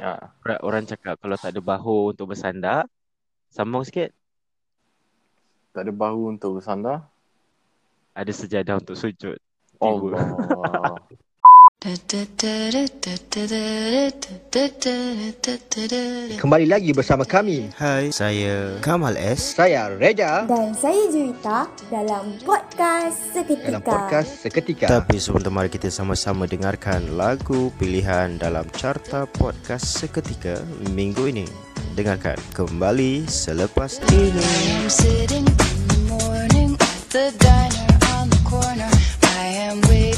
Ha. Orang cakap kalau tak ada bahu untuk bersandar. Sambung sikit. Tak ada bahu untuk bersandar. Ada sejadah untuk sujud. Oh. Kembali lagi bersama kami. Hai, saya Kamal S. Saya Reja Dan saya Juwita Dalam Podcast Seketika. Dalam Podcast Seketika. Tapi sebelum itu mari kita sama-sama dengarkan lagu pilihan dalam carta Podcast Seketika minggu ini. Dengarkan kembali selepas ini. I'm sitting in the morning at the diner on the corner. I am waiting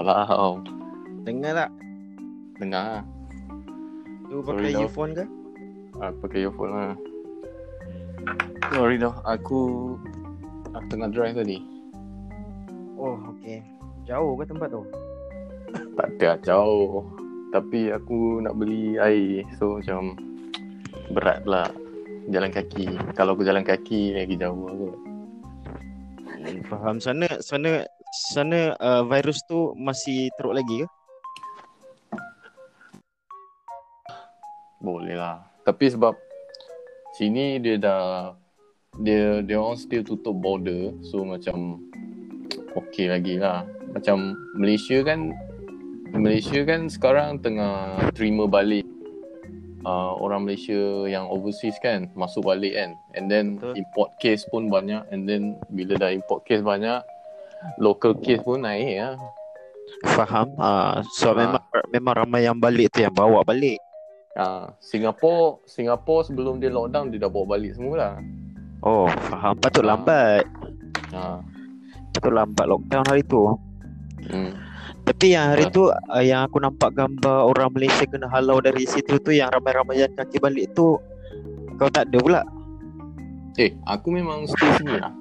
Assalamualaikum. Dengar tak? Dengar. Tu pakai Sorry earphone ke? Ah, pakai earphone lah. Sorry doh, aku aku tengah drive tadi. Oh, okey. Jauh ke tempat tu? tak ada jauh. Tapi aku nak beli air So macam Berat pula Jalan kaki Kalau aku jalan kaki Lagi jauh aku Faham sana Sana sana uh, virus tu masih teruk lagi ke? Boleh lah. Tapi sebab sini dia dah dia dia orang still tutup border. So macam okey lagi lah. Macam Malaysia kan Malaysia kan sekarang tengah terima balik uh, orang Malaysia yang overseas kan masuk balik kan and then Betul. import case pun banyak and then bila dah import case banyak local case pun naik ya. Faham. Ah, so Ah. memang memang ramai yang balik tu yang bawa balik. Uh, Singapore Singapore sebelum dia lockdown dia dah bawa balik semua lah. Oh, faham. Patut Ah. lambat. Uh, Patut lambat lockdown hari tu. hmm. Tapi yang hari Ah. tu uh, yang aku nampak gambar orang Malaysia kena halau dari situ tu yang ramai-ramai yang kaki balik tu kau tak ada pula. Eh, aku memang stay sini lah.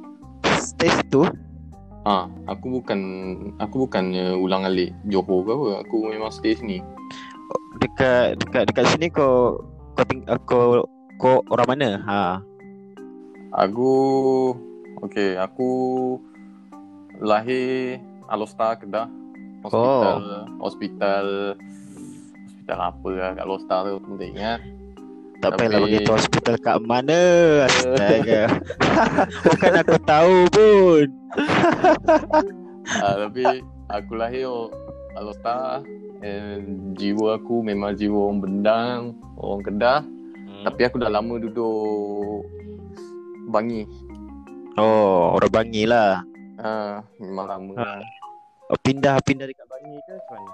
Stay situ. Ha, aku bukan aku bukannya ulang alik Johor ke apa. Aku memang stay sini. Dekat dekat dekat sini kau kau ting, uh, kau kau orang mana? Ha. Aku okey, aku lahir Alostar Kedah. Hospital hospital hospital apa lah kat Alostar tu tak ingat. Tak payahlah bagi tahu hospital kat mana. Astaga. Bukan aku tahu pun. Ah, tapi aku lahir Alostar and jiwa aku memang jiwa orang Bendang, orang Kedah. Tapi aku dah lama duduk Bangi. Oh, orang Bangi lah. Ah, memang lama lah. Oh, pindah pindah dekat Bangi ke macam mana?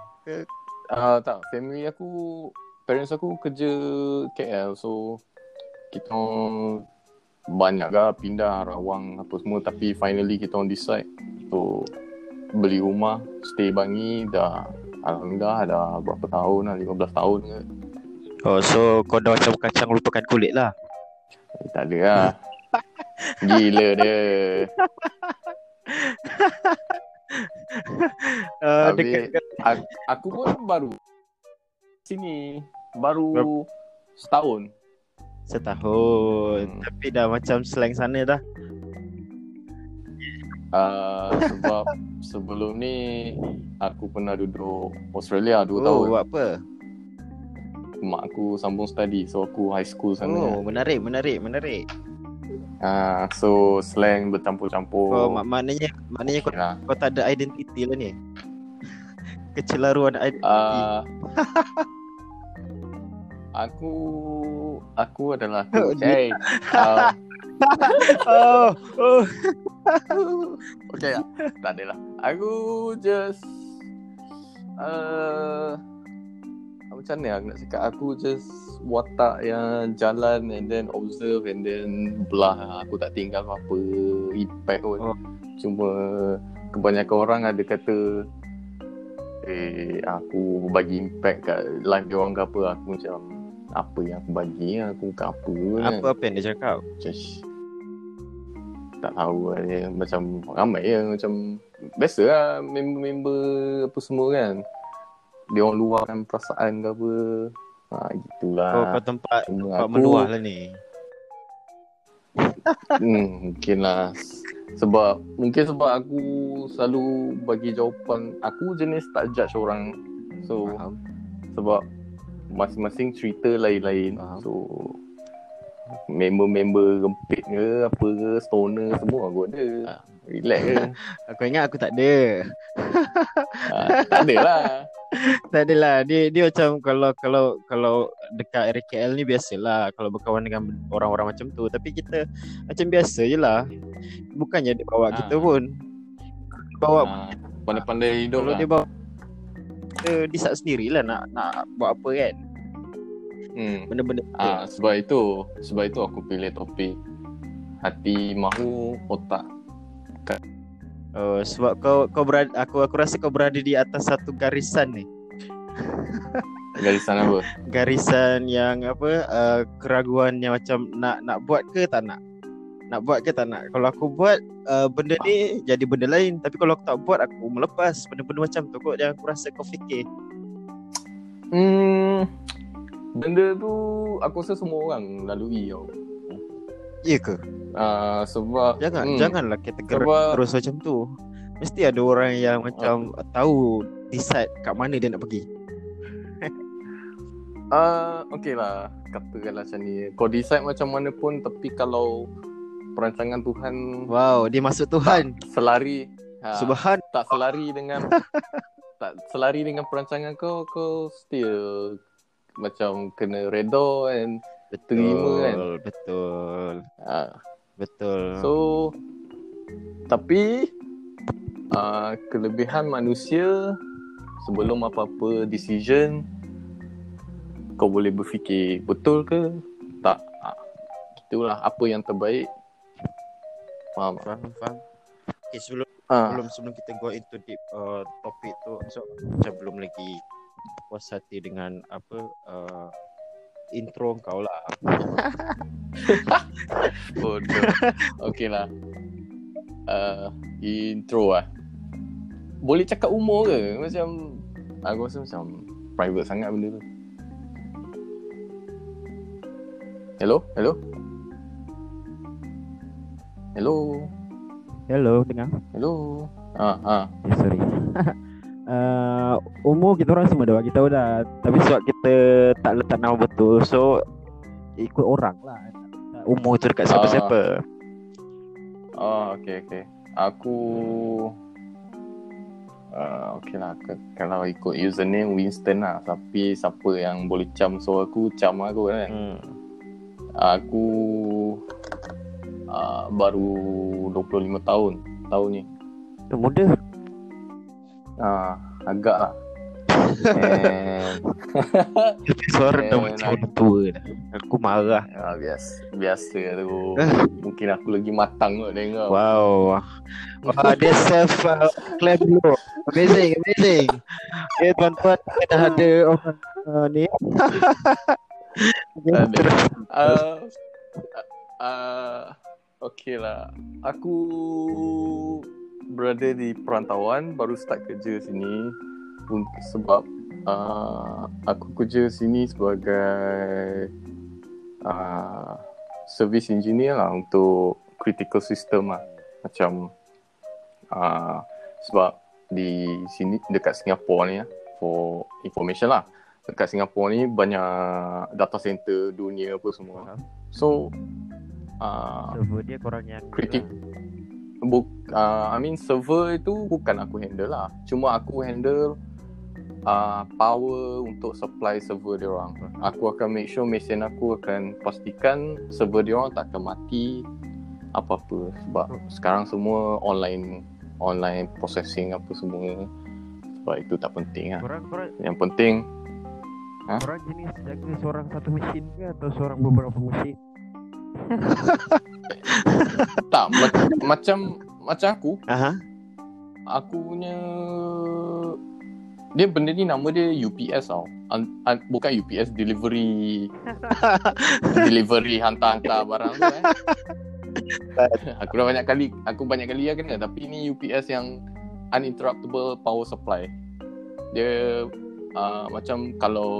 Ah tak, family aku, parents aku kerja KL so kita orang banyak lah pindah Rawang apa semua tapi finally kita orang decide untuk beli rumah, stay Bangi dah Alhamdulillah dah berapa tahun lah, 15 tahun ke. Oh, so kau dah macam kacang lupakan kulit lah. Eh, tak ada lah. Gila dia. Uh, Tapi- dekat, Aku, aku pun baru sini, baru setahun. setahun. Hmm. Tapi dah macam slang sana dah. Uh, sebab sebelum ni aku pernah duduk Australia 2 oh, tahun. buat apa? Mak aku sambung study so aku high school sana. Oh, menarik, menarik, menarik. Uh, so slang bercampur-campur. Kau mak maknanya maknanya kau, Yalah. kau tak ada identiti lah ni. Kecelaruan identiti. Uh, aku aku adalah Oh, coach. Hey. Uh, oh, oh. okay lah. Tak adalah. Aku just uh, macam mana aku nak cakap aku just watak yang jalan and then observe and then belah aku tak tinggal apa-apa impact pun Oh. cuma kebanyakan orang ada kata eh aku bagi impact kat life dia orang ke apa aku macam apa yang aku bagi aku bukan apa kan. Apa apa yang dia cakap? Just tak tahu lah dia macam ramai ya macam biasa lah member-member apa semua kan dia orang luahkan perasaan ke apa ha, gitulah Kau kau tempat Cuma tempat aku- meluah lah ni. hmm, mungkin lah sebab mungkin sebab aku selalu bagi jawapan aku jenis tak judge orang so Faham. sebab masing-masing cerita lain-lain Faham. so member-member rempit ke apa ke stoner semua aku ada Ah. relax je Aku ingat aku tak ada. ha, tak lah tak adalah. Dia dia macam kalau kalau kalau dekat area KL ni biasalah kalau berkawan dengan orang-orang macam tu. Tapi kita macam biasa je lah. Bukannya dia bawa Ah. kita pun. Bawa ha, pandai-pandai hidup kalau lah dia bawa kita decide sendirilah nak nak buat apa kan. hmm. Benda-benda Ah, sebab itu, sebab itu aku pilih topik hati mahu otak. Oh, sebab kau kau berada aku aku rasa kau berada di atas satu garisan ni. Garisan apa? Garisan yang apa uh, keraguan yang macam nak nak buat ke tak nak. Nak buat ke tak nak. Kalau aku buat uh, benda ni jadi benda lain. Tapi kalau aku tak buat aku melepas benda-benda macam tu kot yang aku rasa kau fikir. Hmm, benda tu aku rasa semua orang lalui tau. Ya ke? Uh, sebab Jangan hmm, janganlah kita gerak Sebab- terus macam tu. Mesti ada orang yang macam tahu decide kat mana dia nak pergi. Uh, okay lah Katakanlah macam ni Kau decide macam mana pun Tapi kalau Perancangan Tuhan Wow, dia masuk Tuhan. Selari ha, Subhan. Tak selari dengan Tak selari dengan perancangan kau Kau still Macam kena redha And terima kan Betul. uh, Betul. So Tapi uh, Kelebihan manusia Sebelum apa-apa decision Kau boleh berfikir Betul ke Tak uh, Itulah apa yang terbaik Faham faham faham. Okay, sebelum Ah, sebelum sebelum kita go into deep uh, topik tu so macam belum lagi puas hati dengan apa uh, intro kau lah. Bodoh Okay lah uh, Intro lah Boleh cakap umur ke? Macam Aku rasa macam Private sangat benda tu Hello? Hello? Hello? Hello, dengar? Hello? Ah, ah. Eh, sorry. uh, umur kita orang semua dah bagi tahu dah. Tapi sebab kita tak letak nama betul, so ikut orang lah. Umur tu dekat siapa-siapa. Oh, okay, okay. Aku uh, Okay lah ke, Kalau ikut username Winston lah Tapi siapa yang boleh cam suara aku Cam aku kan Hmm. Aku uh, Baru 25 tahun Tahun ni Tu muda. uh, Agak lah And Suara dah Eh, macam orang tua dah. Aku marah. uh, biasa, biasa tu Mungkin aku lagi matang kot dengar Wow. Wah, dia self uh, clap dulu. Amazing, amazing. Okay, tuan-tuan, kita dah ada orang uh, ni. Tak ada. Uh, uh, okay lah. Aku berada di perantauan, baru start kerja sini sebab uh, aku kerja sini sebagai uh, service engineer lah untuk critical system lah. Macam uh, sebab di sini dekat Singapura ni lah, for information lah dekat Singapura ni banyak data center dunia apa semua. So uh, Server dia korang yang kritik buk, uh, I mean server itu bukan aku handle lah. Cuma aku handle uh, power untuk supply server dia orang. Aku akan make sure mesin aku akan pastikan server dia orang tak akan mati apa-apa sebab sekarang semua online online processing apa semua sebab itu tak penting lah. Korang, korang, Yang penting Ha? korang jenis jaga seorang satu mesin ke atau seorang beberapa mesin? tak ma- macam macam aku Aha. aku punya dia benda ni nama dia UPS tau. An, an, bukan UPS delivery delivery hantar-hantar barang tu eh. aku dah banyak kali aku banyak kali dah kena tapi ni UPS yang uninterruptible power supply. Dia uh, macam kalau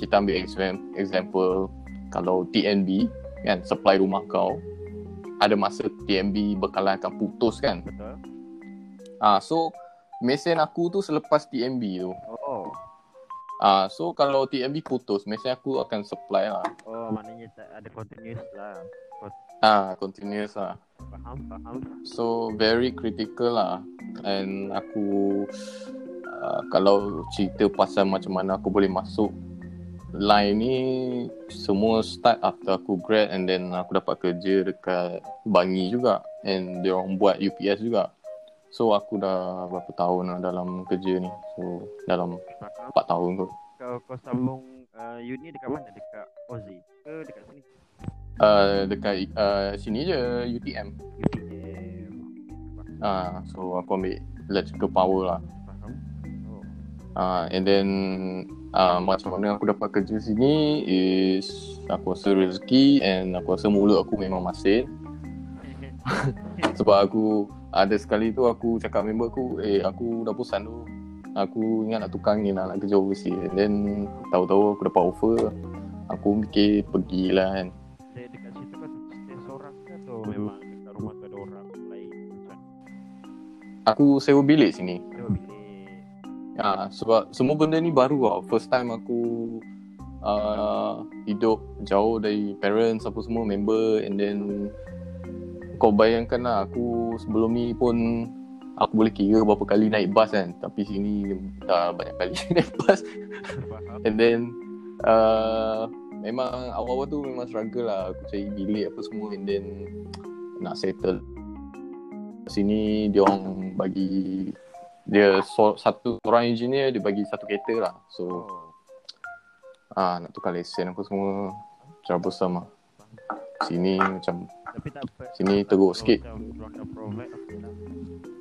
kita ambil exam, example kalau TNB kan supply rumah kau ada masa TNB bekalan akan putus kan. Betul. Ah so mesin aku tu selepas TNB tu. Oh, Ah so kalau TNB putus, mesin aku akan supply lah. oh maknanya tak ada continuous lah. Ah continuous lah. Faham, faham. So very critical lah. And aku uh, kalau cerita pasal macam mana aku boleh masuk line ni semua start after aku grad and then aku dapat kerja dekat Bangi juga and dia orang buat UPS juga. So aku dah berapa tahun lah dalam kerja ni. So dalam Faham. 4 tahun kot. Kau, kau sambung uh, uni dekat mana? Dekat Aussie ke dekat sini? Uh, dekat uh, sini je UTM. UTM. Ah, so aku ambil electrical power lah. Faham. Oh. Ah, and then uh, macam mana aku dapat kerja sini is aku rasa rezeki and aku rasa mulut aku memang masin. Sebab aku ada sekali tu aku cakap member aku, eh aku dah bosan tu. Aku ingat nak tukar angin lah, nak kerja overseas. And then tahu-tahu aku dapat offer. Aku fikir pergilah kan. Stay dekat situ kan stay seorang ke atau memang dekat rumah tu ada orang lain macam Aku sewa bilik sini. Ha, sebab semua benda ni baru tau. First time aku uh, hidup jauh dari parents apa semua member and then kau bayangkan lah aku sebelum ni pun aku boleh kira berapa kali naik bas kan. Tapi sini dah banyak kali naik bas. And then uh, memang awal-awal tu memang struggle lah. Aku cari bilik apa semua and then nak settle. Sini dia orang bagi dia so, satu orang engineer dia bagi satu kereta lah so Oh. ah nak tukar lesen apa semua troublesome lah sini macam Tapi tak apa. Sini tak- teruk tak- sikit.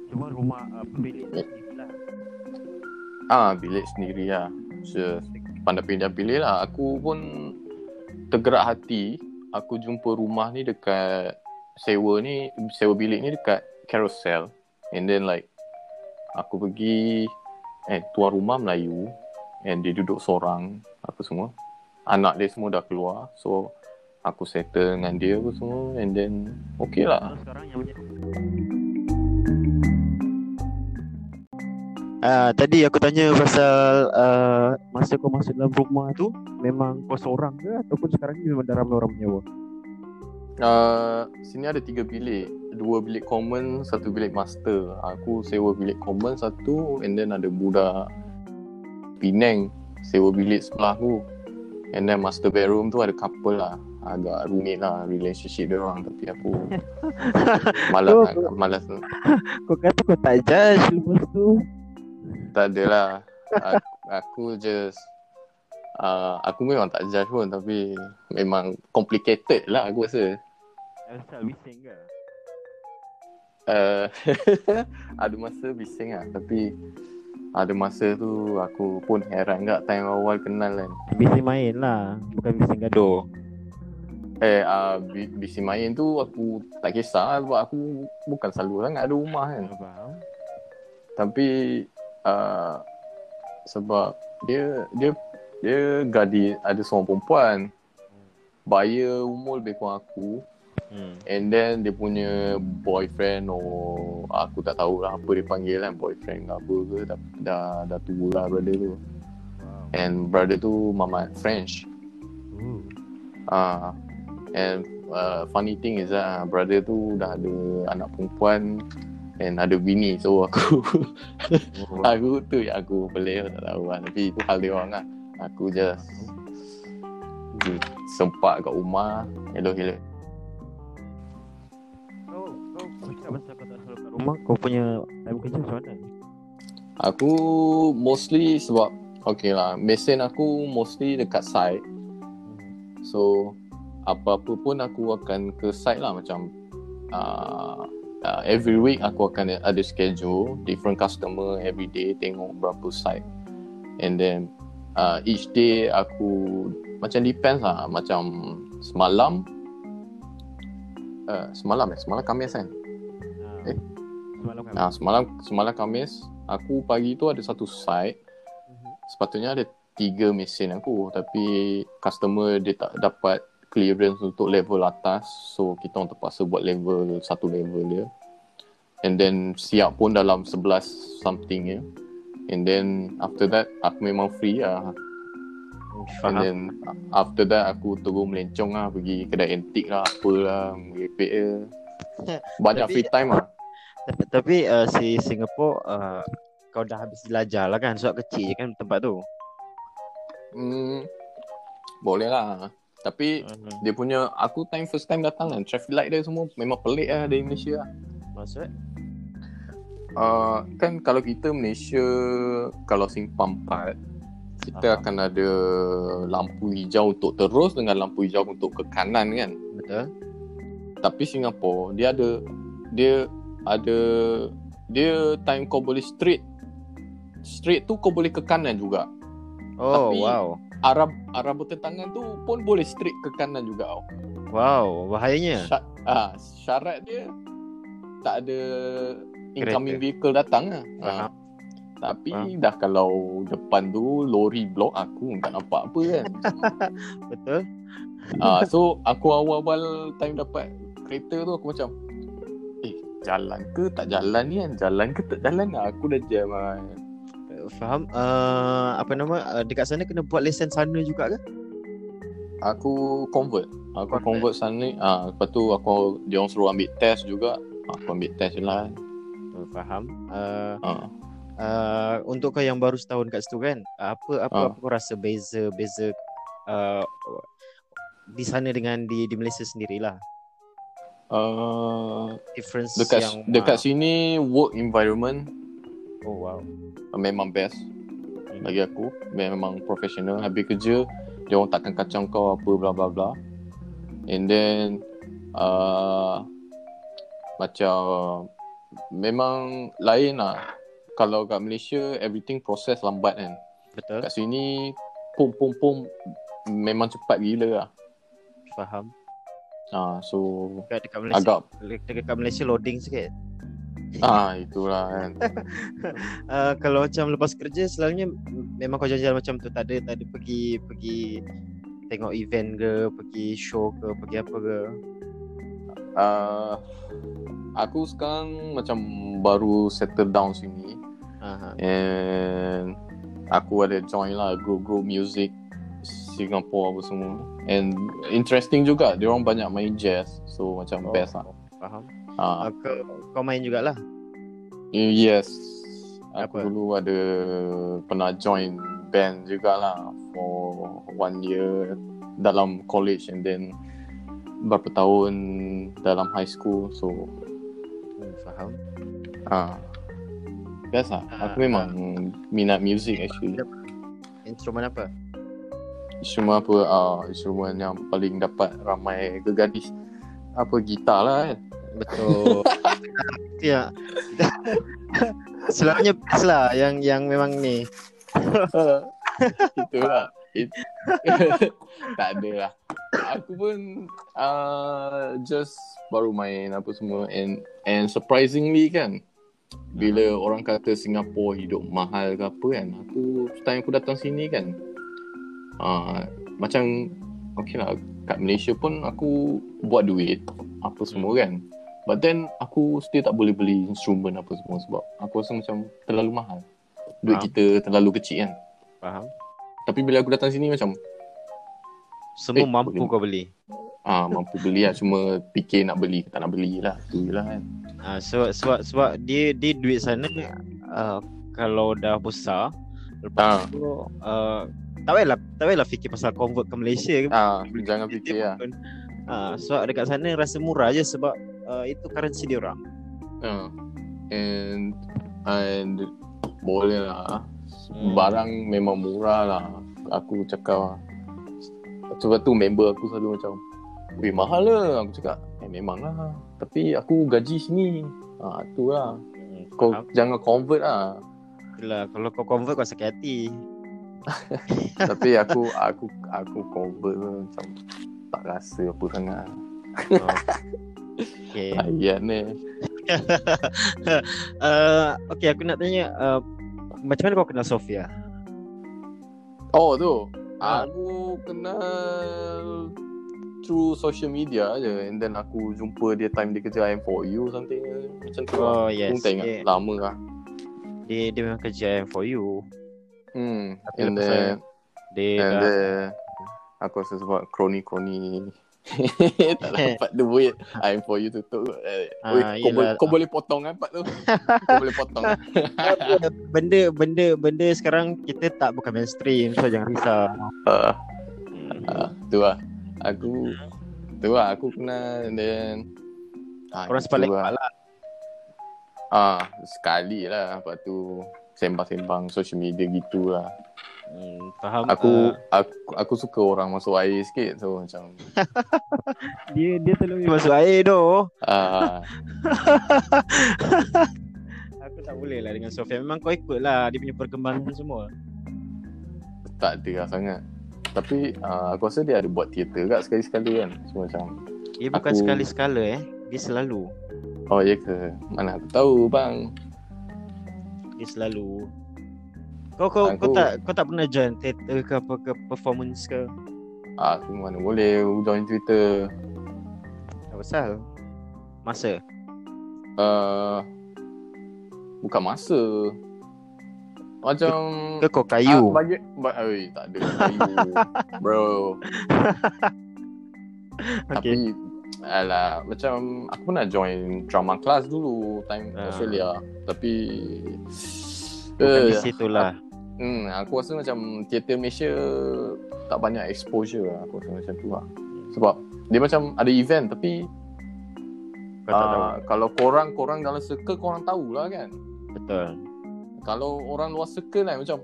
Cuma rumah uh, bilik lah. ah bilik sendiri lah so, pandai pindah bilik lah aku pun tergerak hati aku jumpa rumah ni dekat sewa ni sewa bilik ni dekat carousel and then like aku pergi eh tuan rumah Melayu and dia duduk seorang apa semua anak dia semua dah keluar so aku settle dengan dia apa semua and then okay lah Ah, tadi aku tanya pasal uh, masa kau masuk dalam rumah tu memang kau seorang ke ataupun sekarang ni memang dah ramai orang menyewa? Uh, sini ada tiga bilik. Dua bilik common Satu bilik master. Aku sewa bilik common satu And then ada budak Penang Sewa bilik sebelah aku. And then master bedroom tu ada couple lah. Agak rumit lah Relationship dia orang Tapi aku Malas Oh. Malas Kau kata kau tak judge lepas tu. Tak adalah aku, aku just uh, Aku memang tak judge pun Tapi Memang complicated lah aku rasa asal bising ke? uh, ada masa bising lah tapi ada masa tu aku pun heran tak time awal kenal kan Bising main lah, bukan bising gaduh. eh uh, bising main tu aku tak kisah lah sebab aku bukan selalu sangat ada rumah kan Faham? tapi uh, sebab dia dia dia gadi ada seorang perempuan buyer umur lebih kurang aku Hmm. And then dia punya boyfriend or aku tak tahulah apa dia panggil kan boyfriend ke apa ke dah dah, dah tua lah brother tu. Wow. And brother tu mamat French. Ooh. Ah and uh, funny thing is that uh, brother tu dah ada anak perempuan and ada bini so aku Oh. aku tu yang aku boleh tak tahu lah tapi itu hal dia orang lah. Aku just sempat kat rumah hello-hello Kau kau kau cakap pasal kau tak selalu kat rumah, kau punya time kerja macam mana? Aku mostly sebab Okay lah Mesin aku mostly dekat site So Apa-apa pun aku akan ke site lah Macam uh, uh, Every week aku akan ada schedule Different customer every day Tengok berapa site And then uh, Each day aku Macam depends lah Macam Semalam uh, Semalam eh Semalam Khamis kan Ah. Eh? Semalam kan? Nah, semalam semalam Khamis aku pagi tu ada satu site. Mhm. Sepatutnya ada tiga mesin aku tapi customer dia tak dapat clearance untuk level atas so kita orang terpaksa buat level satu level dia. And then siap pun dalam 11 something ya. And then after that aku memang free lah. And Faham? then after that aku terus melencong lah pergi kedai antik lah apalah merepek je. Banyak Tapi- free time lah. Tapi, tapi uh, si Singapore uh, kau dah habis belajar lah kan sebab kecil je kan tempat tu. Hmm, boleh lah. Tapi Uh, dia punya aku time first time datang kan traffic light dia semua memang pelik lah dari Malaysia lah. maksud Uh, kan kalau kita Malaysia kalau simpang 4 kita Faham. akan ada lampu hijau untuk terus dengan lampu hijau untuk ke kanan kan. betul? Tapi Singapura dia ada dia ada dia time kau boleh straight straight tu kau boleh ke kanan juga. Oh Tapi- wow. Arah arah bertentangan tu pun boleh straight ke kanan juga tau. Wow, bahayanya. Sya, ah, syarat dia tak ada incoming Kereta. vehicle datang lah. Ha. Tapi Faham. dah kalau depan tu lori blok aku tak nampak apa kan. Betul. Ah, so aku awal-awal time dapat kereta tu aku macam eh jalan ke tak jalan ni kan? Jalan ke tak jalan lah. Aku dah jam lah. Faham? Uh, apa nama? Uh, dekat sana kena buat lesen sana juga ke? Aku convert. Aku Convert. convert sana. Ah, lepas tu aku dia orang suruh ambil test juga. Aku ambil test je lah. Oh, faham. Uh, Ah. uh, untuk kau yang baru setahun kat situ kan, apa apa, Ah. apa kau rasa beza beza uh, di sana dengan di di Malaysia sendirilah. Uh, Difference dekat yang dekat ah, sini work environment Oh wow. memang best bagi aku memang profesional habis kerja dia orang takkan kacau kau apa bla bla bla and then uh, macam memang lain lah kalau kat Malaysia everything proses lambat kan Betul. kat sini pum pum pum memang cepat gila lah Faham. ah so Dekat dekat Malaysia agak dekat, Malaysia loading sikit. ah itulah kan Uh, kalau macam lepas kerja selalunya memang kau jalan-jalan macam tu tak ada tak ada pergi pergi tengok event ke, pergi show ke, pergi apa ke. uh, aku sekarang macam baru settle down sini Aha. and aku ada join lah group-group music Singapore apa semua and interesting juga dia orang banyak main jazz so macam Oh. best lah Faham. ah Uh, kau, kau main jugalah. yes aku Apa? dulu ada pernah join band jugalah for one year dalam college and then berapa tahun dalam high school so faham. ah best lah Ah, aku memang minat music actually Instrumen apa? Instrumen apa uh, Instrumen yang paling dapat ramai gegadis Apa gitar lah kan Betul. Ya. Selalunya best lah yang yang memang ni. Itulah It, Tak ada lah Aku pun uh, Just baru main apa semua And and surprisingly kan Bila orang kata Singapore hidup mahal ke apa kan Aku time aku datang sini kan uh, Macam Okay lah Kat Malaysia pun aku Buat duit Apa semua kan But then aku still tak boleh beli instrumen apa semua sebab aku rasa macam terlalu mahal. Duit Faham. kita terlalu kecil kan. Faham? Tapi bila aku datang sini macam Semua Eh, mampu boleh. kau beli. ah mampu beli lah cuma fikir nak beli tak nak beli lah. Tu je lah kan. Ah sebab sebab sebab dia dia duit sana uh, kalau dah besar lepas Ah. tu uh, tak payahlah tak payahlah fikir pasal convert ke Malaysia ke Ah jangan fikir lah. pun. Ah sebab dekat sana rasa murah je sebab uh, itu currency dia orang. Ah. And and boleh lah. Hmm. Barang memang murah lah. Aku cakap lah. Sebab tu member aku selalu macam Weh mahal lah Aku cakap Eh memang lah Tapi aku gaji sini Ah tu lah Hmm, Kau faham? jangan convert lah Itulah, kalau kau convert kau sakit hati. Tapi aku aku aku convert tu macam tak rasa apa sangat. Oh. okay. Ayat ni. uh, okay, aku nak tanya uh, macam mana kau kenal Sofia? Oh tu. Ah. Aku kenal through social media je and then aku jumpa dia time dia kerja IM4U something macam tu lah. Oh Aku yes. tak ingat Dia, lama lah. dia, dia memang kerja for you. Hmm. Tapi And then Dia and dah then aku rasa sebab kroni-kroni tak dapat duit IM4U tutup. Eh, Ah, Oi, kau, boleh, kau boleh potong kan part tu. kau boleh potong. benda benda benda sekarang kita tak bukan mainstream so jangan risau. Ah. Ah, tu lah Aku Tu lah aku kenal then ah, Orang sepak lah. lah. Ah, sekali lah Lepas tu Sembang-sembang social media gitu lah Hmm, faham. Aku, Uh, aku aku suka orang masuk air sikit So macam dia dia terlalu masuk air doh. ah, Aku tak boleh lah dengan Sofia. Memang kau ikut lah dia punya perkembangan semua. Tak ada lah sangat Tapi ah, aku rasa dia ada buat teater kat sekali-sekali kan So macam Dia bukan Aku- sekali-sekala eh. Dia selalu. Oh ya ke? Mana aku tahu bang. Dia selalu kau kau kau Aku- tak kau tak pernah join theater ke apa ke performance ke? Aku mana boleh join Twitter. Apa pasal? Masa? Uh, bukan masa. Macam Ke kau kayu? Ah, bagi ba, oi, tak ada kayu. Bro. Tapi alah macam aku pernah join drama class dulu time Ah. Australia. Tapi Bukan eh, di situ lah. Hmm, aku rasa macam teater Malaysia tak banyak exposure lah. Aku rasa macam tu lah. Sebab dia macam ada event tapi Kau tak tahu. uh, kalau korang korang dalam circle korang tahulah kan. Betul. Kalau orang luar circle kan macam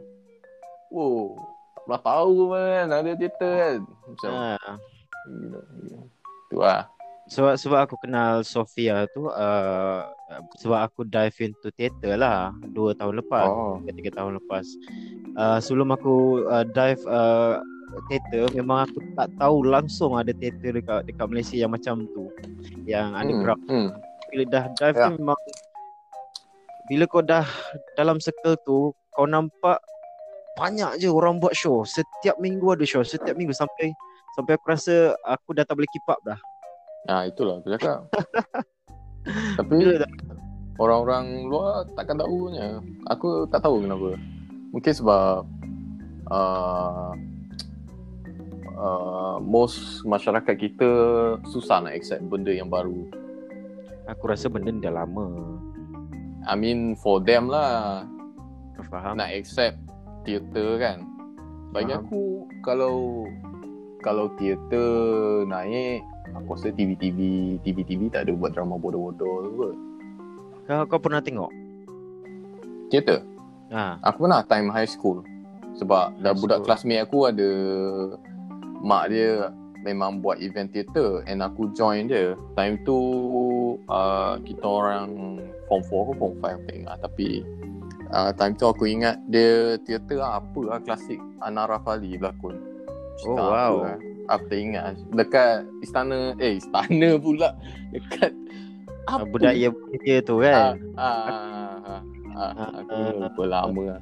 wow, tak pernah tahu kan ada teater kan. Macam Ha. know. tu lah. Sebab sebab aku kenal Sofia tu uh, sebab aku dive into theater lah 2 tahun lepas. Oh. Tiga tahun lepas. Uh, sebelum aku uh, dive uh, teater memang aku tak tahu langsung ada teater dekat dekat Malaysia yang macam tu. Yang underground. Hmm. Bila dah dive Ya. tu memang bila kau dah dalam circle tu kau nampak banyak je orang buat show. Setiap minggu ada show, setiap minggu sampai sampai aku rasa aku dah tak boleh keep up dah. Ah itulah aku cakap. Tapi orang-orang luar takkan tahu punya. Aku tak tahu kenapa. Mungkin sebab uh, uh, most masyarakat kita susah nak accept benda yang baru. aku rasa benda ni dah lama. I mean for them lah faham? nak accept teater kan. Bagi Faham. aku kalau kalau teater naik aku rasa TV-TV TV-TV tak ada buat drama bodoh-bodoh kot. Kau kau pernah tengok? Teater Ha, Aku pernah time high school Sebab dah High budak school. classmate aku ada Mak dia memang buat event teater And aku join dia Time tu uh, Kita orang Form 4 ke form 5 aku tak ingat Tapi uh, Time tu aku ingat Dia teater lah, apa lah Klasik Anara Fali berlakon Oh, apa wow. lah. Aku tak ingat Dekat istana Eh istana pula Dekat apa budaya budaya tu Ah, kan. ah, ah, ah, Ah, aku ah, lupa lama lah.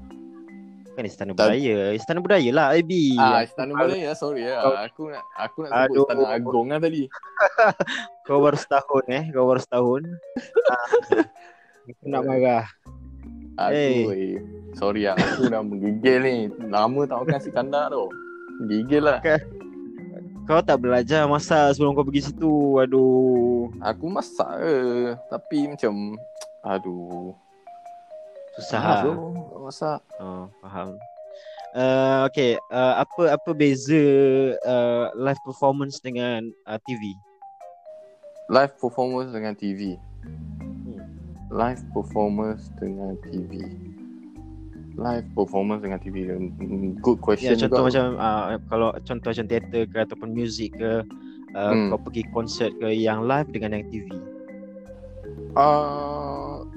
Bukan istana Tak- budaya. Istana budaya lah IB. Ah, Istana Malaya, sorry ya. Aku nak aku nak sebut Aduh. Istana Agong lah tadi. Kau baru setahun eh. Kau baru setahun. Ah, aku nak marah. Aku, Hey. eh, sorry lah. Aku dah menggigil ni. Lama tak makan si kandar tu. Gigil lah. Kau tak belajar masak sebelum kau pergi situ. Aduh. Aku masak ke. Tapi macam, aduh. Susah. Lah. tu Masak. Oh, faham. Uh, okay, uh, apa apa beza uh, live performance dengan uh, TV? Live performance dengan TV. Hmm. Live performance dengan TV. Live performance dengan TV. Hmm, Good question Ya, contoh juga. macam uh, kalau contoh macam teater ke ataupun muzik ke uh, Hmm. kau pergi konsert ke yang live dengan yang TV. Uh,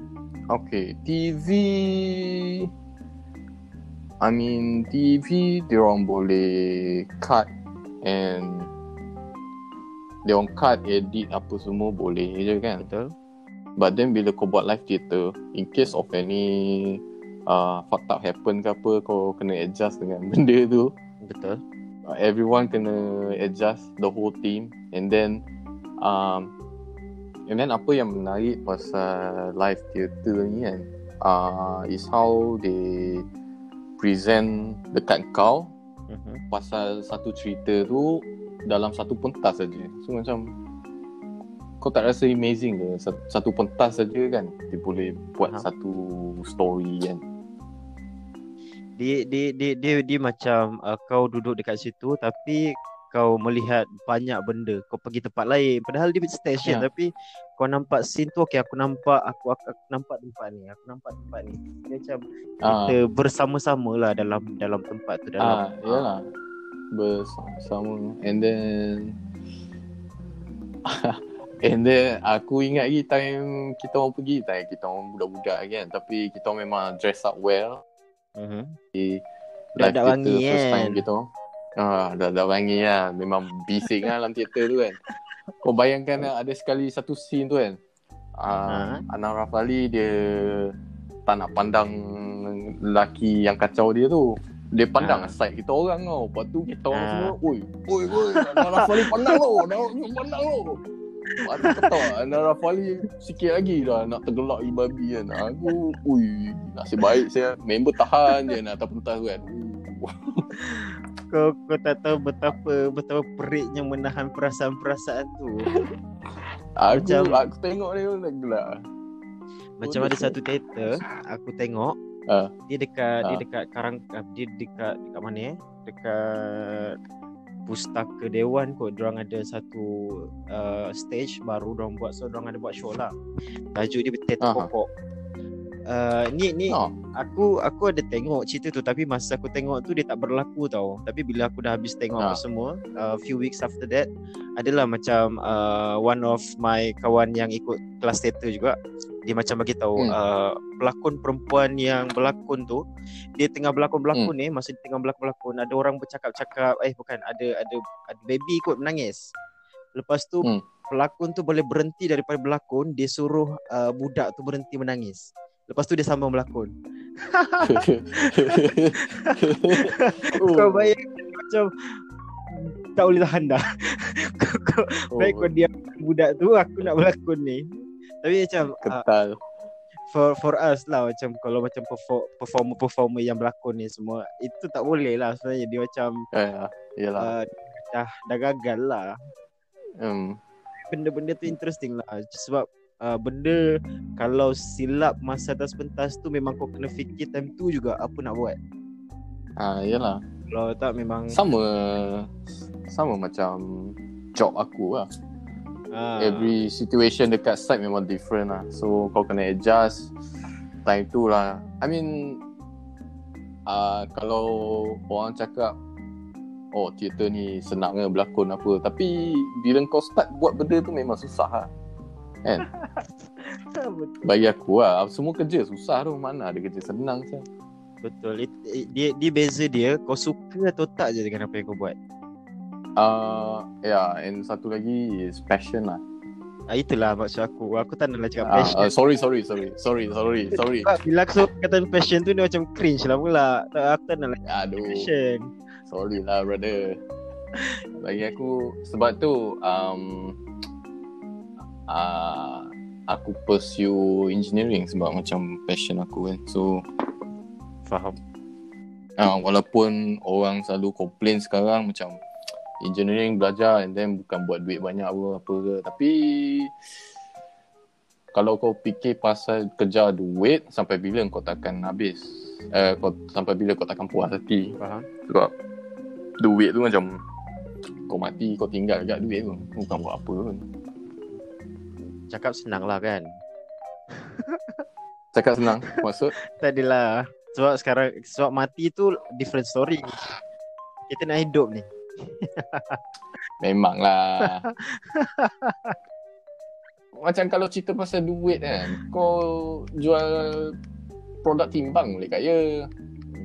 okay, TV. I mean, TV dia orang boleh cut and dia orang cut, edit apa semua boleh je kan. Betul? But then bila kau buat live theater, in case of any uh, fucked up happen ke apa, kau kena adjust dengan benda tu. Betul. uh, everyone kena adjust the whole team and then um and then apa yang menarik pasal live theatre ni kan uh, is how they present dekat kau Mhm. pasal satu cerita tu dalam satu pentas saja. So macam kau tak rasa amazing ke Sat- satu pentas saja kan dia boleh buat Faham. satu story kan. Dia dia dia dia, dia macam uh, kau duduk dekat situ tapi kau melihat banyak benda. Kau pergi tempat lain padahal dia station Ya. tapi kau nampak scene tu okey aku nampak aku, aku, aku nampak tempat ni. Aku nampak tempat ni. Dia macam Ah. kita bersama-sama lah dalam dalam tempat tu Ah, dalam yalah. Bersama and then and then aku ingat lagi time kita orang pergi time kita orang budak-budak kan tapi kita orang memang dress up well Mhm. di Dah- dah wangi first kan? orang. Ah, dah dah wangi lah. Memang bising lah dalam teater tu kan. Kau bayangkan lah, ada sekali satu scene tu kan. uh, Ha. Anang Rafali dia tak nak pandang lelaki yang kacau dia tu. Dia pandang Ha. side kita orang tau. Lepas tu kita orang Ha. semua, oi, oi, oi, Anang Rafali pandang lo, Anang pandang lo. Lepas tu kata, Anang Rafali sikit lagi dah nak tergelak i babi kan. Aku, ui, nasib baik saya. Member tahan je nak atas pentas kan. Kau kau tak tahu betapa betapa periknya menahan perasaan-perasaan tu. Aku, Macam- aku tengok dia pun dah gelak. Macam Oh, ada satu teater aku tengok Ah. dia dekat dia Ah. dekat Karang ah, dia dekat dekat mana eh? Dekat Pustaka Dewan kot Diorang ada satu uh, stage baru Diorang buat So diorang ada buat show lah Tajuk dia Teater Aha. Pokok uh, Ni ni Oh. aku aku ada tengok cerita tu tapi masa aku tengok tu dia tak berlaku tau. Tapi bila aku dah habis tengok Ha. semua, a uh, few weeks after that adalah macam uh, one of my kawan yang ikut kelas teater juga. Dia macam bagi tahu Hmm. uh, pelakon perempuan yang berlakon tu dia tengah berlakon-berlakon ni masa dia tengah berlakon-berlakon ada orang bercakap-cakap eh bukan ada ada ada baby kot menangis. Lepas tu Hmm. pelakon tu boleh berhenti daripada berlakon dia suruh uh, budak tu berhenti menangis. Lepas tu dia sambung berlakon. oh. Kau bayangkan macam tak boleh tahan dah. kau, kau, Oh, baik kau diam budak tu aku nak berlakon ni. Tapi macam uh, ketal. for for us lah macam kalau macam perform, performer-performer yang berlakon ni semua itu tak boleh lah sebenarnya dia macam Eh, yalah. uh, dah dah gagal lah. Um, Benda-benda tu interesting lah sebab uh, benda kalau silap masa atas pentas tu memang kau kena fikir time tu juga apa nak buat. ah, yalah. Kalau tak memang Sama sama macam job aku lah. Uh, Every situation dekat site memang different lah. So kau kena adjust time tu lah. I mean uh, kalau orang cakap oh teater ni senang ke berlakon apa tapi bila kau start buat benda tu memang susah lah. betul. Bagi aku lah semua kerja susah tu mana ada kerja senang je. Betul. It, it, dia dia beza dia kau suka atau tak je dengan apa yang kau buat. Uh, yeah, and satu lagi is passion lah. Ah, itulah maksud aku. Aku tak nak lah cakap Uh, passion. uh, sorry, sorry, sorry, sorry, sorry, sorry. Bila aku kata passion tu dia macam cringe lah pula. Tak, aku tak nak lah cakap Aduh, passion. sorry lah brother. Bagi aku sebab tu um, uh, aku pursue engineering sebab macam passion aku kan. So Faham. uh, walaupun orang selalu komplain sekarang macam engineering belajar and then bukan buat duit banyak apa apa ke tapi kalau kau fikir pasal kerja duit sampai bila kau takkan habis eh, kau sampai bila kau takkan puas hati Faham. sebab duit tu macam kau mati kau tinggal dekat duit tu bukan buat apa pun Cakap senang lah kan. cakap senang maksud Tak adalah. Sebab sekarang sebab mati tu different story. Kita nak hidup ni. memang lah macam kalau cerita pasal duit kan kau jual produk timbang boleh kaya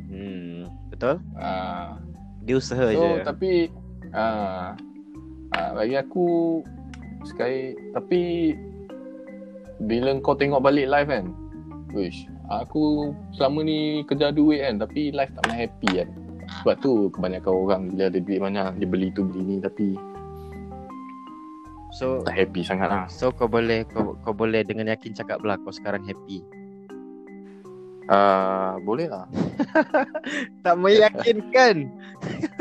Hmm, betul? Ah, Dia usaha so je. tapi ah, ah, bagi aku sekali tapi bila kau tengok balik live kan wish aku selama ni kerja duit kan tapi life tak pernah happy kan sebab tu kebanyakan orang bila ada duit banyak dia beli tu beli ni tapi So tak happy sangat lah so kau boleh kau, kau boleh dengan yakin cakap lah kau sekarang happy. Ah, boleh lah Tak meyakinkan.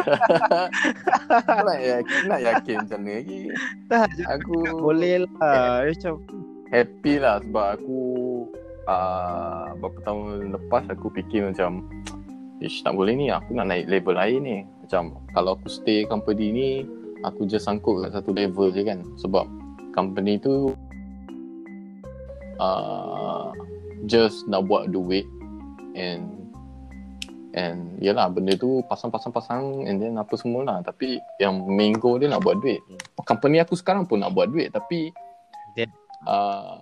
nak yakin, nak yakin macam mana lagi Tak aku boleh lah. Macam happy lah sebab aku uh, beberapa tahun lepas aku fikir macam Ish tak boleh ni. Aku nak naik level lain ni. Macam kalau aku stay company ni Aku just sangkut kat satu level je kan. Sebab company tu uh, Just nak buat duit And And yelah benda tu pasang-pasang-pasang And then apa semua lah Tapi yang main goal dia nak buat duit. Company aku sekarang pun nak buat duit Tapi Then- uh,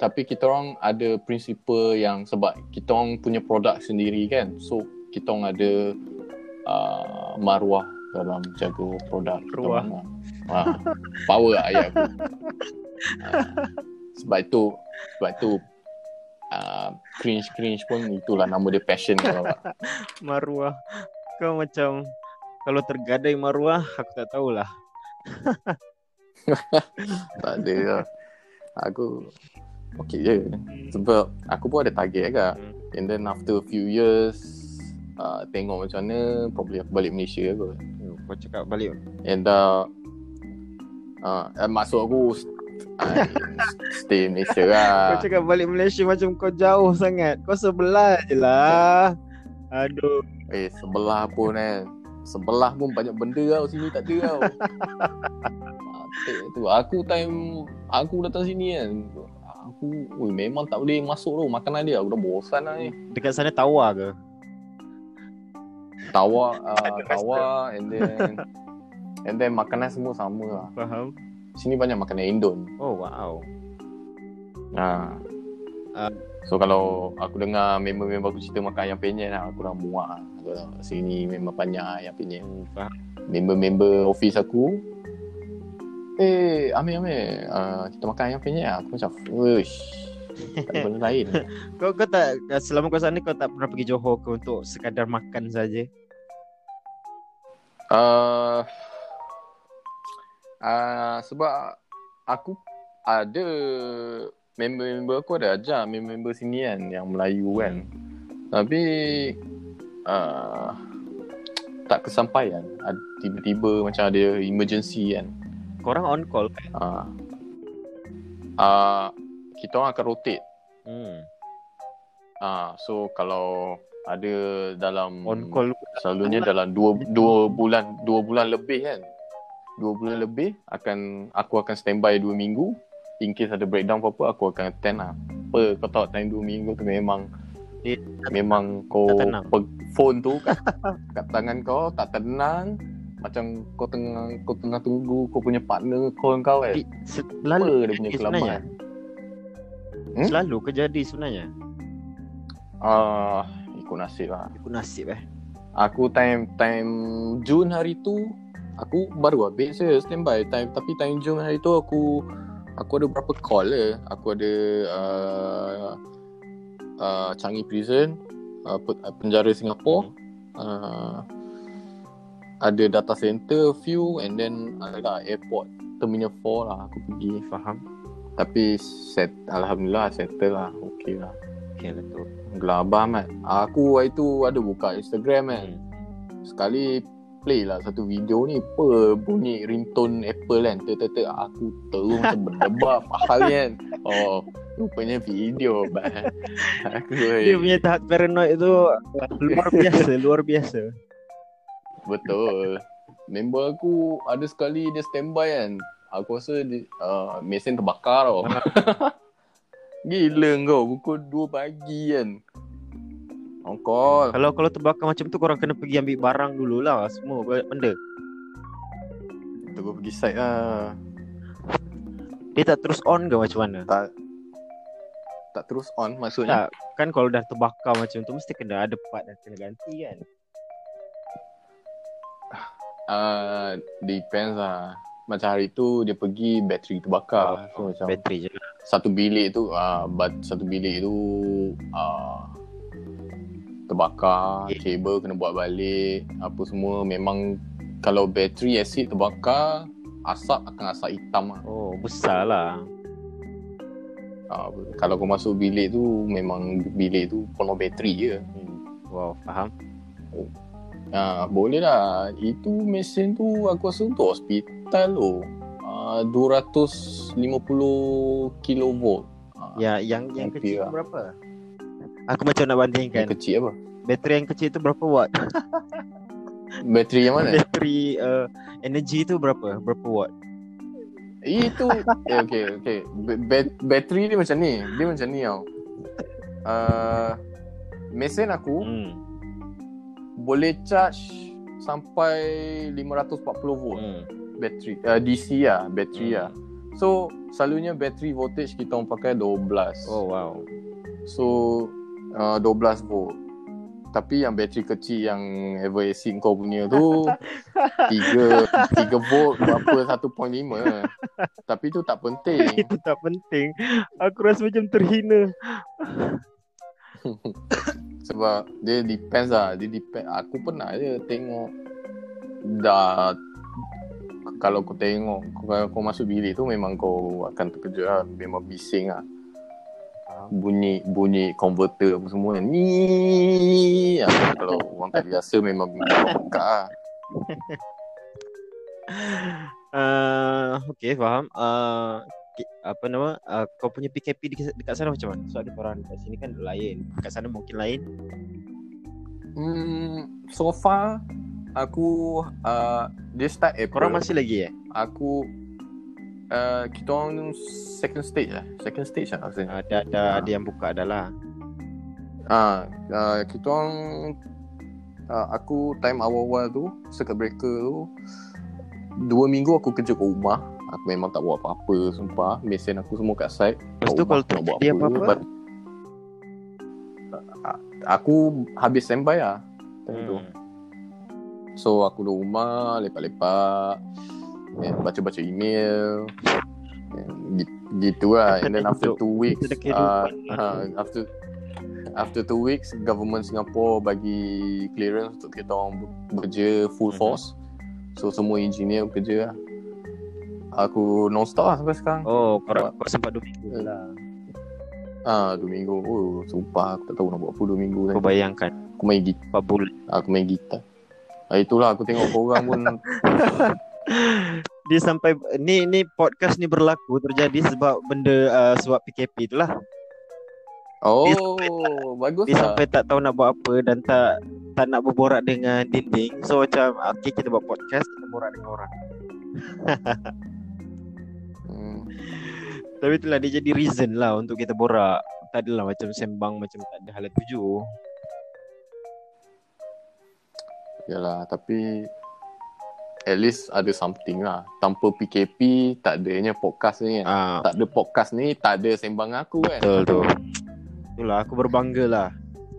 Tapi kita orang ada prinsipal yang Sebab kita orang punya produk sendiri kan. So kita orang ada uh, Maruah dalam jaga produk kita Ruah. orang lah. Ha, power lah ayat aku. Ha. Sebab tu Sebab tu uh, Cringe-cringe pun Itulah nama dia passion kau Maruah. Kau macam kalau tergadai maruah aku tak tahulah. Tak ada lah Aku Okay je Sebab Aku pun ada target agak Hmm. And then after a few years uh, Tengok macam mana Probably aku balik Malaysia kot Oh, Kau cakap balik. And uh, uh, eh, Maksud aku uh, Stay Malaysia lah Kau cakap balik Malaysia macam kau jauh sangat. Kau sebelah je lah. Aduh. Eh sebelah pun kan Sebelah pun banyak benda tau Sini tak ada tau tu Aku time Aku datang sini kan Aku ui, Memang tak boleh masuk tu Makanan dia Aku dah bosan lah ni Dekat sana tawar ke? Tawa uh, Tawa And then And then makanan semua sama lah Faham? Sini banyak makanan Indon Oh wow. ha. Ah. So kalau Aku dengar member-member aku cerita Makan ayam penyet lah Aku dah muak lah Aku dah, Sini memang banyak ayam penyet Hmm, faham. member-member office aku Eh, Amir, Amir uh, Kita makan ayam penyet lah Aku macam Wush Tak ada benda lain Kau kau tak selama kau sana kau tak pernah pergi Johor ke untuk sekadar makan saja? uh, uh, Sebab Aku Ada Member-member aku ada ajar Member-member sini kan Yang Melayu kan Tapi uh, Tak kesampaian Tiba-tiba macam ada emergency kan Korang on call. uh, uh, Kita orang akan rotate Hmm. Ah, so kalau ada dalam On call selalunya dalam dua dua bulan dua bulan lebih kan. Dua bulan lebih akan aku akan standby dua minggu. In case ada breakdown apa-apa aku akan attend lah. Apa kau tahu time dua minggu tu memang Dia- memang kau pe- phone tu kat, kat tangan kau tak tenang. Macam kau tengah kau tengah tunggu kau punya partner call kau kan. Di- selalu dia punya jadi sebenarnya? kelamaan? Hmm? Selalu kejadi sebenarnya. Ah, ikut nasib lah. Ikut nasib eh. Aku time time Jun hari tu aku baru habis je standby time tapi time Jun hari tu aku aku ada berapa call je. Aku ada uh, uh, Changi Prison, uh, pe- uh, penjara Singapura, uh, ada data center few and then ada airport terminal 4 lah aku pergi. Faham? Tapi set alhamdulillah settle lah. Okay lah. Okay lah tu. Gelabah mat. Aku hari tu ada buka Instagram kan. Sekali play lah satu video ni apa bunyi ringtone Apple kan ter ter aku terus macam berdebar hal kan oh rupanya video bah. aku Dia oi, punya tahap paranoid tu luar biasa, luar biasa. betul member aku ada sekali dia standby kan aku rasa dia, uh, mesin terbakar tau gila kau pukul 2 pagi kan call Kalau kalau terbakar macam tu korang kena pergi ambil barang dululah semua benda. terus pergi site lah Dia tak terus on ke macam mana? tak tak terus on maksudnya Tak, kan kalau dah terbakar macam tu mesti kena ada part yang kena ganti kan. Uh, depends lah. Macam hari tu dia pergi bateri terbakar. So macam Bateri je. satu bilik tu uh, but satu bilik tu uh, terbakar, Yeah. kabel kena buat balik, apa semua memang kalau bateri asid terbakar, asap akan asap hitam lah. Oh, besar lah. Uh, kalau kau masuk bilik tu memang bilik tu penuh bateri je. Hmm. Wow, faham? Ah, boleh lah. Itu mesin tu aku rasa untuk hospital tu. Ah, 250 kilovolt. Ah, Ya, yang yang kecil lah. berapa? Aku macam nak bandingkan. Yang kecil apa? Bateri yang kecil tu berapa watt? Bateri yang mana? Bateri uh, energy tu berapa? Berapa watt? Itu eh, okay, okay. Ba- bat- bateri dia macam ni. Dia macam ni tau. Uh, mesin aku Hmm. boleh charge sampai 540 volt hmm. Bateri. Uh, DC lah, bateri Hmm. lah. So, selalunya bateri voltage kita orang pakai 12. Oh wow. So uh, 12 volt. tapi yang bateri kecil yang ever AC kau punya tu 3 3 volt berapa 1.5 tapi tu tak penting Itu tak penting. Aku rasa macam terhina. sebab dia depends lah dia depend aku pernah je tengok dah kalau kau tengok kalau kau masuk bilik tu memang kau akan terkejut lah memang bising lah bunyi bunyi converter apa semua ni ah, kalau orang tak biasa memang pekak lah Uh, okay, faham. Uh, apa nama uh, kau punya PKP dekat sana macam mana? Sebab kita orang dekat sini kan lain. Dekat sana mungkin lain. hmm, so far aku uh, dia start April Korang masih lagi eh? aku uh, kita orang second stage lah second stage lah rasanya Ada ada Ah. ada yang buka dah lah. Ah, uh, kita orang uh, aku time awal-awal tu circuit breaker tu dua minggu aku kerja kat rumah. Aku memang tak buat apa-apa sumpah. Mesin aku semua kat site. Lepas tu kalau nak buat terjadi apa-apa? But, uh, aku habis standby lah time tu. So aku duduk rumah lepak-lepak and baca-baca email and gi- gitu lah and then after Hidup. two weeks Itu dah uh, uh, after after two weeks government Singapore bagi clearance untuk kita orang bekerja full Mhm. force so semua engineer bekerja lah aku non stop lah sampai sekarang Oh, korang kau sempat dua minggu Eh. lah. ah dua minggu oh sumpah aku tak tahu nak buat apa dua minggu Kau bayangkan aku main gitar 4 bulan. aku main gitar ah, itulah aku tengok korang pun Dia sampai ni ni podcast ni berlaku terjadi sebab benda uh, sebab PKP tu lah. Oh, bagus Dia lah. sampai tak tahu nak buat apa dan tak tak nak berborak dengan dinding. So macam okay kita buat podcast kita borak dengan orang. Hmm. Tapi itulah dia jadi reason lah untuk kita borak. Tak adalah macam sembang macam tak ada hal tuju. Yalah, tapi at least ada something lah. Tanpa PKP, tak adanya podcast ni kan. Ah, Tak ada podcast ni, tak ada sembang aku kan. betul tu. Itulah aku berbangga lah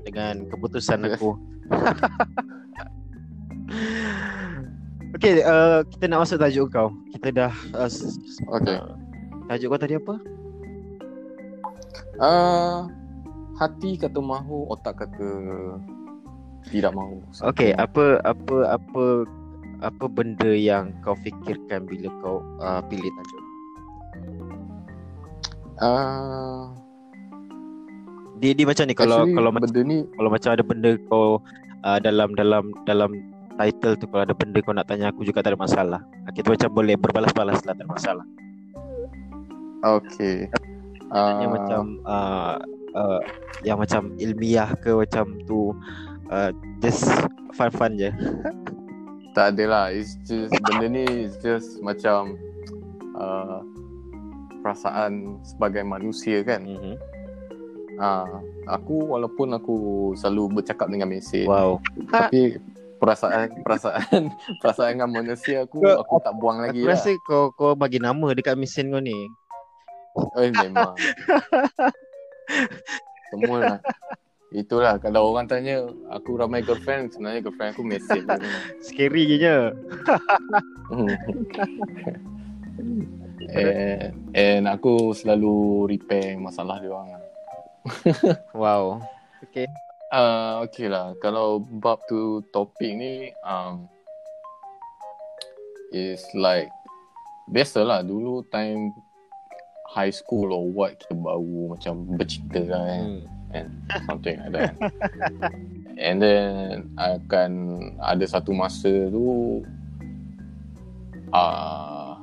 dengan keputusan aku. Okay, uh, kita nak masuk tajuk kau. Kita dah uh, Okay. uh, tajuk kau tadi apa? Uh, hati kata mahu, otak kata tidak mahu. Okay, apa apa apa apa benda yang kau fikirkan bila kau uh, pilih tajuk? Uh, Dia dia macam ni kalau actually, kalau macam benda ni kalau macam ada benda kau uh, dalam dalam dalam title tu kalau ada benda kau nak tanya aku juga tak ada masalah. Ah, Kita macam boleh berbalas-balas lah tak ada masalah. okay. Uh, Yang macam uh, uh, yang macam ilmiah ke macam tu uh, just fun-fun je. Tak ada lah It's just Benda ni is just macam uh, Perasaan sebagai manusia kan Mm-hmm. uh, Aku walaupun aku Selalu bercakap dengan mesin Wow. Tapi Perasaan Perasaan Perasaan dengan manusia aku Kau- Aku tak buang lagi Aku lah rasa kau kau bagi nama dekat mesin kau ni. Eh memang Semua lah Itulah Kalau orang tanya Aku ramai girlfriend Sebenarnya girlfriend aku mesin Scary je. and, and aku selalu repair masalah dia orang. Wow. Okay. Uh, okay lah, kalau bab tu topik ni um, is like biasalah dulu time high school or what kita baru macam bercinta kan Hmm. And something like that. and then akan ada satu masa tu uh,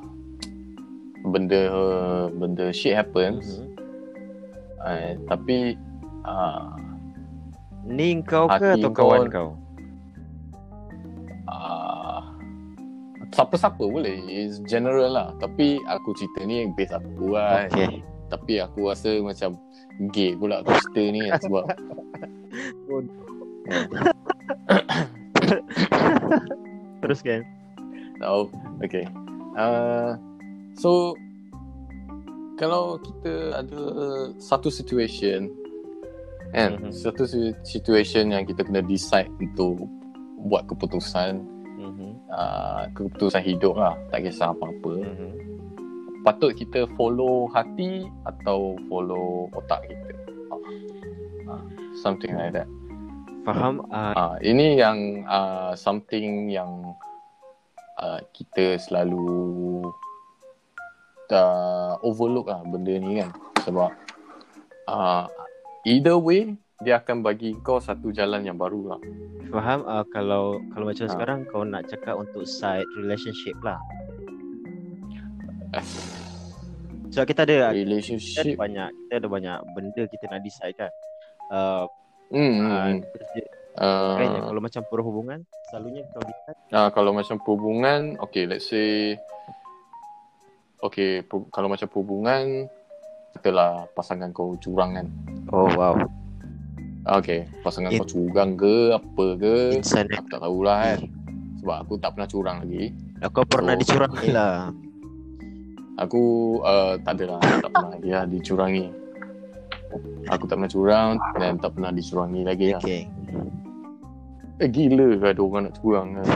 benda benda shit happens Mhm. uh, tapi uh, Ni kau ke atau kau- kawan kau? uh, siapa-siapa boleh is general lah tapi aku cerita ni base aku lah Okay. tapi aku rasa macam gay pula cerita ni kan, sebab Teruskan. Oh, okay. Uh, so kalau kita ada satu situation Kan? Mhm. Satu si- situation yang kita kena decide untuk buat keputusan Mhm. uh, keputusan hidup lah. Tak kisah apa-apa. Mhm. Patut kita follow hati atau follow otak kita. Ah, something like that. Faham? Uh, Ah, ini yang uh, something yang uh, kita selalu uh, overlook lah benda ni kan. Sebab uh, either way dia akan bagi kau satu jalan yang baru lah. faham? Uh, kalau kalau macam Ah. sekarang kau nak cakap untuk side relationship lah. Sebab kita ada kita ada Relationship. banyak kita ada banyak benda kita nak decide kan. Uh, Hmm. uh, hmm. Uh, Makanya kalau macam perhubungan Selalunya kau decide Ah, kalau macam perhubungan, okay, let's say, okay, pu- kalau macam perhubungan, katalah pasangan kau curang kan. Oh wow Okay, pasangan It- kau curang ke, apa ke, Insan aku tak tahulah kan. Sebab aku tak pernah curang lagi. Pernah So- dicurangi lah Aku uh, tak ada lah, tak pernah lagi lah dicurangi. Aku tak pernah curang dan tak pernah dicurangi lagi lah. Okay Eh gila ke ada orang nak curang kan.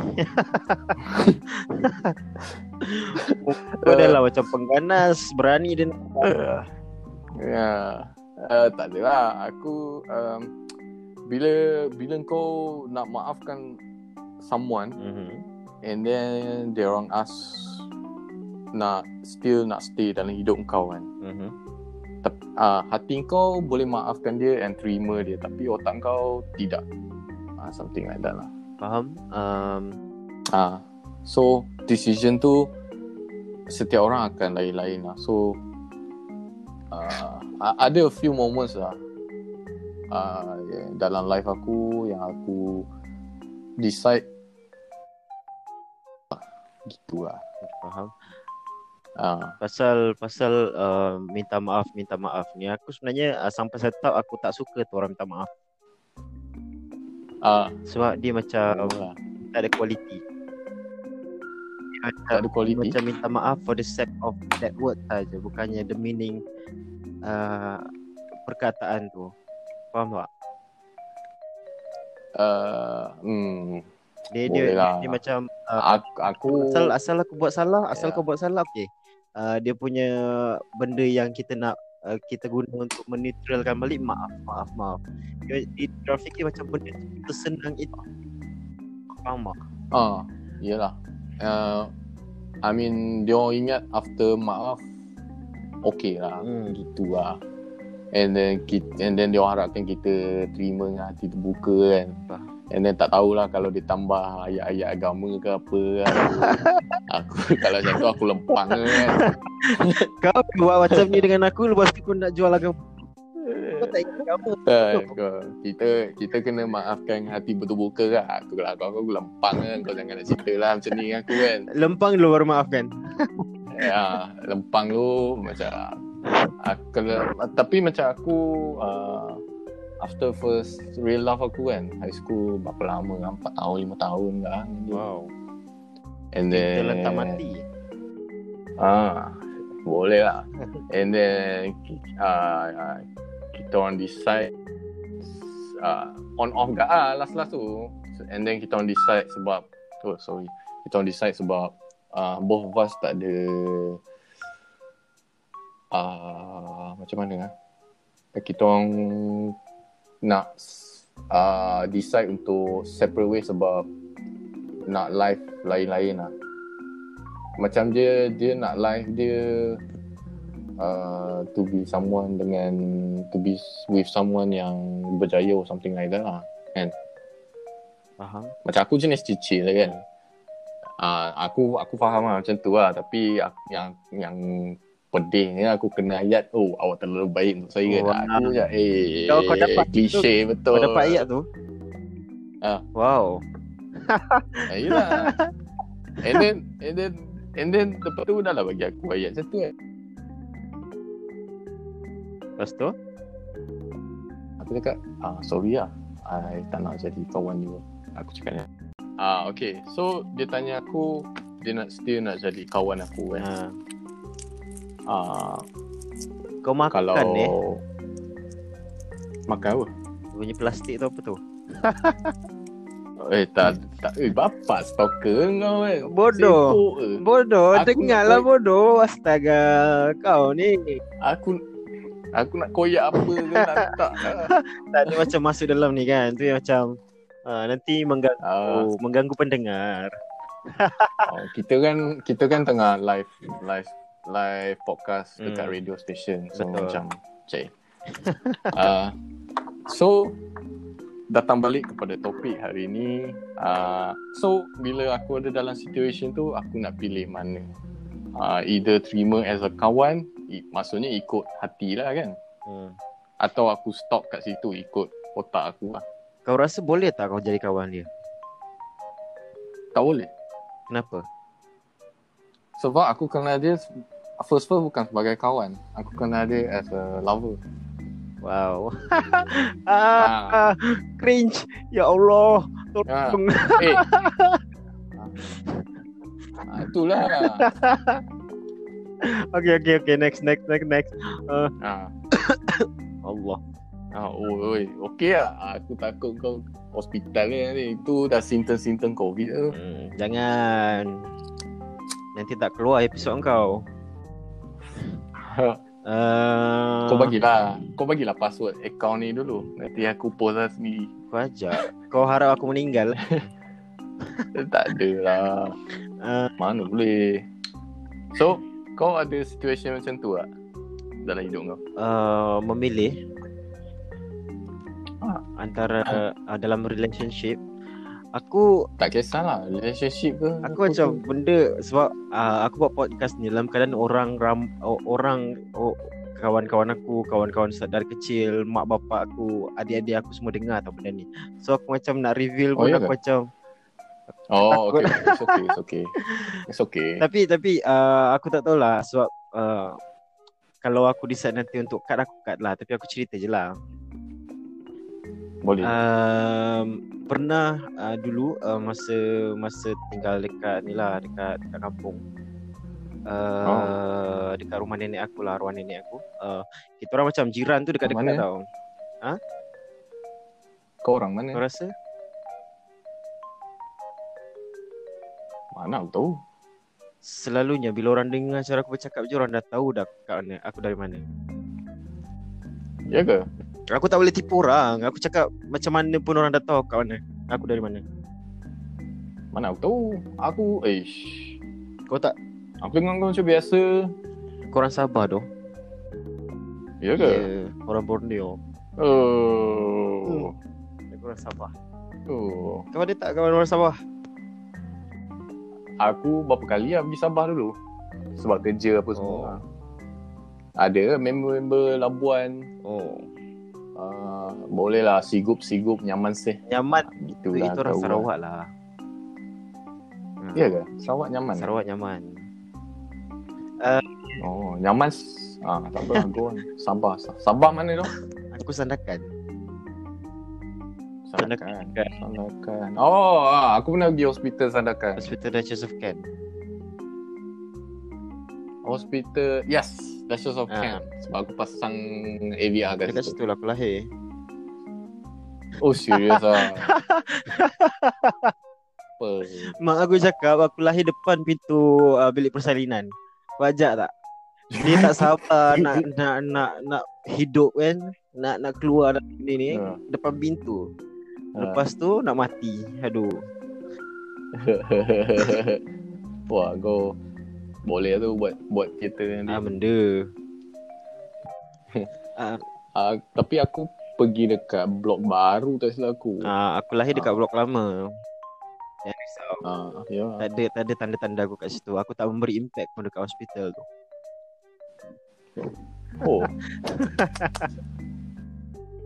Kau dah lah macam pengganas Berani dia nak Uh, ya, uh, tak ada lah. Aku um, bila bila kau nak maafkan someone Mhm. and then dia orang ask nak still nak stay dalam hidup kau kan. Mhm. Uh, hati kau boleh maafkan dia and terima dia tapi otak kau tidak. Uh, something like that lah. Faham um, Ah, so decision tu setiap orang akan lain-lain lah. So uh, ada a few moments lah uh, dalam life aku yang aku decide gitu lah. Faham Ah, Pasal Pasal uh, Minta maaf Minta maaf ni Aku sebenarnya uh, Sampai setahun Aku tak suka tu orang minta maaf ah, Sebab dia macam lah. Tak ada quality Dia macam, tak ada dia quality. macam minta maaf For the sake of That word saja Bukannya the meaning uh, Perkataan tu Faham tak? Uh, hmm, Dia Boleh dia, lah. dia, dia macam uh, aku, aku asal asal aku buat salah, asal Ya. kau buat salah, okey. Uh, dia punya benda yang kita nak uh, kita guna untuk menetralkan balik maaf, maaf, maaf. Dia, dia traffic dia macam benda tersenang itu. Faham tak? Ah, iyalah. Uh, I mean, dia orang ingat after maaf, okay lah, Hmm. gitu lah. And then kita, and then dia orang harapkan kita terima dengan hati terbuka kan. Faham. And then tak tahulah kalau dia tambah ayat-ayat agama ke apa kan. aku kalau macam tu aku lempang kan. Kau buat macam ni dengan aku lepas tu kau nak jual agama. Kau tak ingat kamu. Kan, kau- kita kita kena maafkan hati berterbuka kan. Aku kalau aku, aku lempang kan. Kau jangan nak cerita lah macam ni aku kan. Lempang dulu baru maafkan. ya lempang lu macam aku, tapi macam aku uh, after first real love aku kan high school berapa lama kan 4 tahun 5 tahun kan Wow. and Kita then letak mati. ah boleh lah. And then uh, kita orang decide uh, on off gak ah last last tu. And then kita orang decide sebab oh sorry. Kita orang decide sebab uh, both of us tak ada uh, macam mana ah. Kita orang nak uh, decide untuk separate way sebab nak life lain-lain lah. Macam dia dia nak life dia uh, to be someone dengan to be with someone yang berjaya or something like that lah Faham? macam aku jenis cicil lah kan. Uh, aku aku faham lah macam tu lah. Tapi aku, yang yang pedih ni aku kena ayat. Oh awak terlalu baik untuk saya Oh, kan aku je eh Kau- kau dapat klise betul. Kau dapat ayat tu? Ah. Wow. Ah, Yelah. And then And then And then Lepas tu dah lah bagi aku ayat macam tu kan. Lepas tu? Aku cakap ah, Sorry lah. I tak nak jadi kawan you Aku cakap ni Ah okay. So dia tanya aku Dia nak still nak jadi kawan aku kan. Ha. Ah, Kau makan Kalau eh? Makan apa? Bunyi plastik tu apa tu? Eh tak tak eh bapak stalker kau eh. Bodoh. Sibuk ke? Bodoh, Aku dengarlah nak- bodoh. Astaga, kau ni. Aku aku nak koyak apa ke nak tak lah. Tak ada macam masuk dalam ni kan. Tu yang macam uh, nanti mengganggu Ah, mengganggu pendengar. oh, kita kan kita kan tengah live live live podcast dekat Hmm. radio station. So Betul. macam cik. Ah, so datang balik kepada topik hari ni. Uh, so bila aku ada dalam situation tu aku nak pilih mana. Uh, either terima as a kawan, i- maksudnya ikut hati lah kan. Hmm. Atau aku stop kat situ ikut otak aku lah. Kau rasa boleh tak kau jadi kawan dia? Tak boleh. Kenapa? Sebab aku kenal dia first first bukan sebagai kawan. Aku kenal dia as a lover. Wow. ah, ah, cringe. Ya Allah. Tolong. Eh. ha, itulah. Okay, okay, okay. Next, next, next, next. Ha. Allah. Ha, oh, oi, okey lah. Aku takut kau hospital ni. Itu dah simptom-simptom COVID tu. Hmm, jangan. Nanti tak keluar episod kau. Uh, Kau bagilah. Kau bagilah password account ni dulu. Nanti aku post lah sendiri. Kau ajak. Kau harap aku meninggal. tak ada lah. Uh, Mana boleh. So, kau ada situation macam tu tak? Dalam hidup kau? uh, memilih antara uh, dalam relationship aku Tak kisahlah. Relationship ke? aku macam benda sebab uh, aku buat podcast ni dalam keadaan orang ram, orang oh, kawan-kawan aku kawan-kawan dari kecil mak bapak aku adik-adik aku semua dengar tau benda ni so aku macam nak reveal Oh, pun ya aku ke? macam Oh, okay. It's okay. It's okay. It's okay. tapi tapi uh, aku tak tahulah sebab uh, kalau aku decide nanti untuk cut aku cut lah tapi aku cerita je lah Boleh. um, pernah uh, dulu uh, masa masa tinggal dekat ni lah dekat dekat kampung uh, Oh. dekat rumah nenek aku lah arwah nenek aku uh, kita orang macam jiran tu dekat-dekat Mana? tau Kau orang mana? kau rasa Mana aku tahu. selalunya bila orang dengar cara aku bercakap je orang dah tahu dah kat mana aku dari mana Ya ke? Aku tak boleh tipu orang aku cakap macam mana pun orang dah tahu kat mana aku dari mana Mana aku tahu. Aku, ish. kau tak Aku dengar kau macam biasa. kau orang Sabah doh Ya ke? yeah, orang Borneo Oh. kau orang Sabah Oh. kau ada tak kawan orang Sabah Aku berapa kali lah pergi Sabah dulu. Sebab kerja apa semua. Oh. Ada member-member Labuan. oh Uh, boleh lah sigup-sigup nyaman sih. nyaman Gitu itu, lah. itu orang kau. Sarawak lah Hmm. Ya ke? Sarawak nyaman. Sarawak nyaman Oh, nyaman. Ah, tak apa. Go on. Sabah. Sabah mana tu? Aku sandakan Sandakan. Sandakan. Oh, ah, aku pernah pergi hospital Sandakan. Hospital Duchess of Kent Hospital, yes. Duchess of Ah. Kent. Sebab aku pasang AVR kat Dekat situ. situ lah aku lahir Oh, serius ah. Apa? Mak aku cakap aku lahir depan pintu uh, bilik persalinan Wajak tak? Dia tak sabar nak nak nak nak hidup kan Nak nak keluar dari ni ni Ah. Depan pintu. Lepas tu nak mati Aduh Wah, kau boleh tu buat buat kereta ni. Ah benda Ah, tapi aku pergi dekat blok baru tak silap aku. ah, Aku lahir dekat blok lama Jangan risau Ah, ya. tak ada tak ada tanda-tanda aku kat situ. Aku tak memberi impact pun dekat hospital tu. Oh.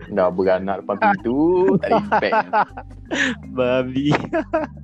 Dah beranak depan pintu, tak ada impact. Babi.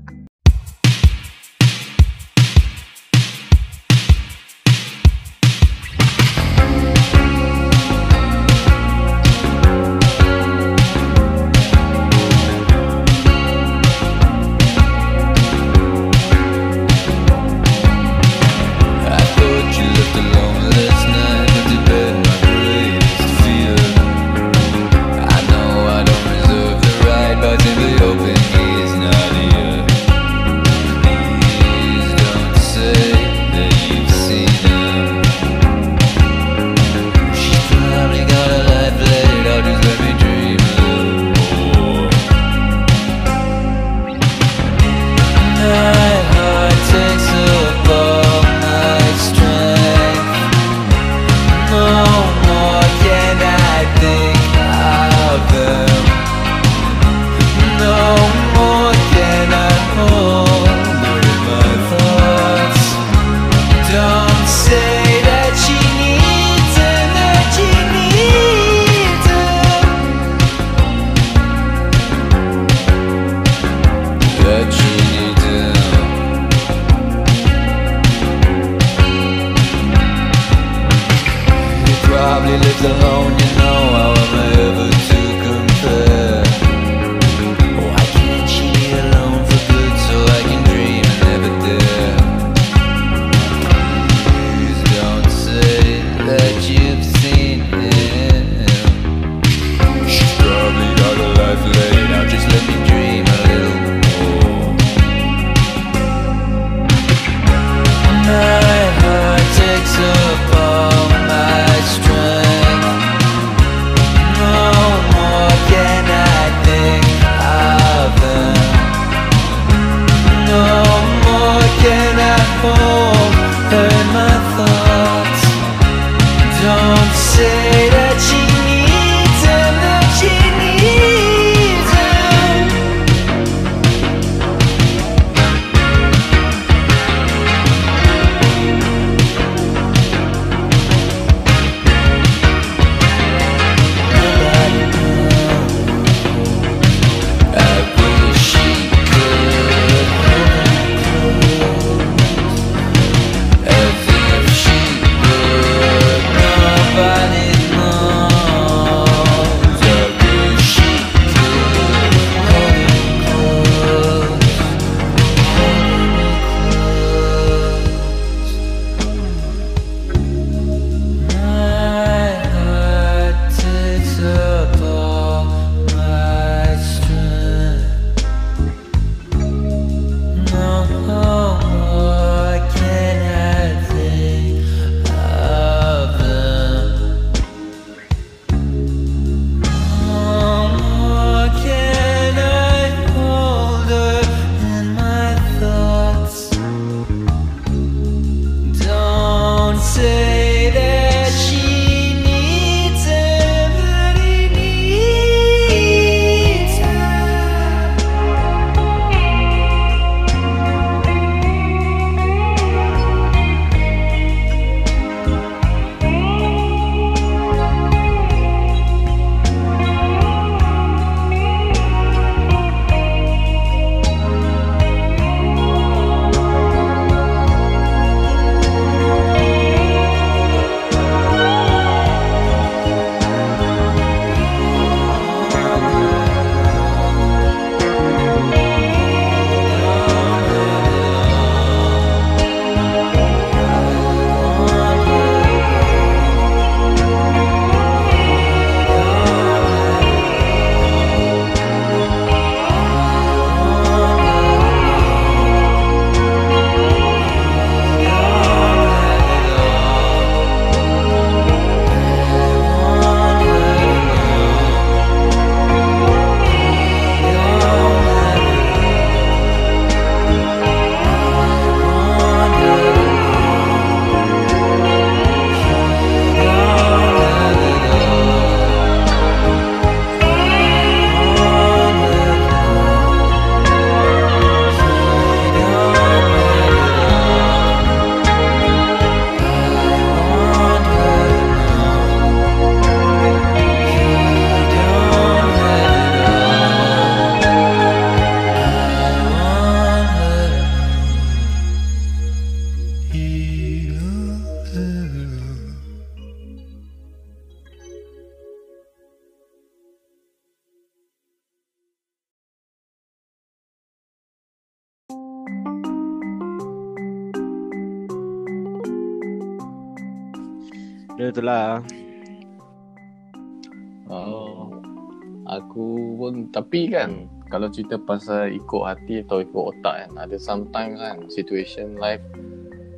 kalau cerita pasal ikut hati atau ikut otak kan ada sometimes kan situation life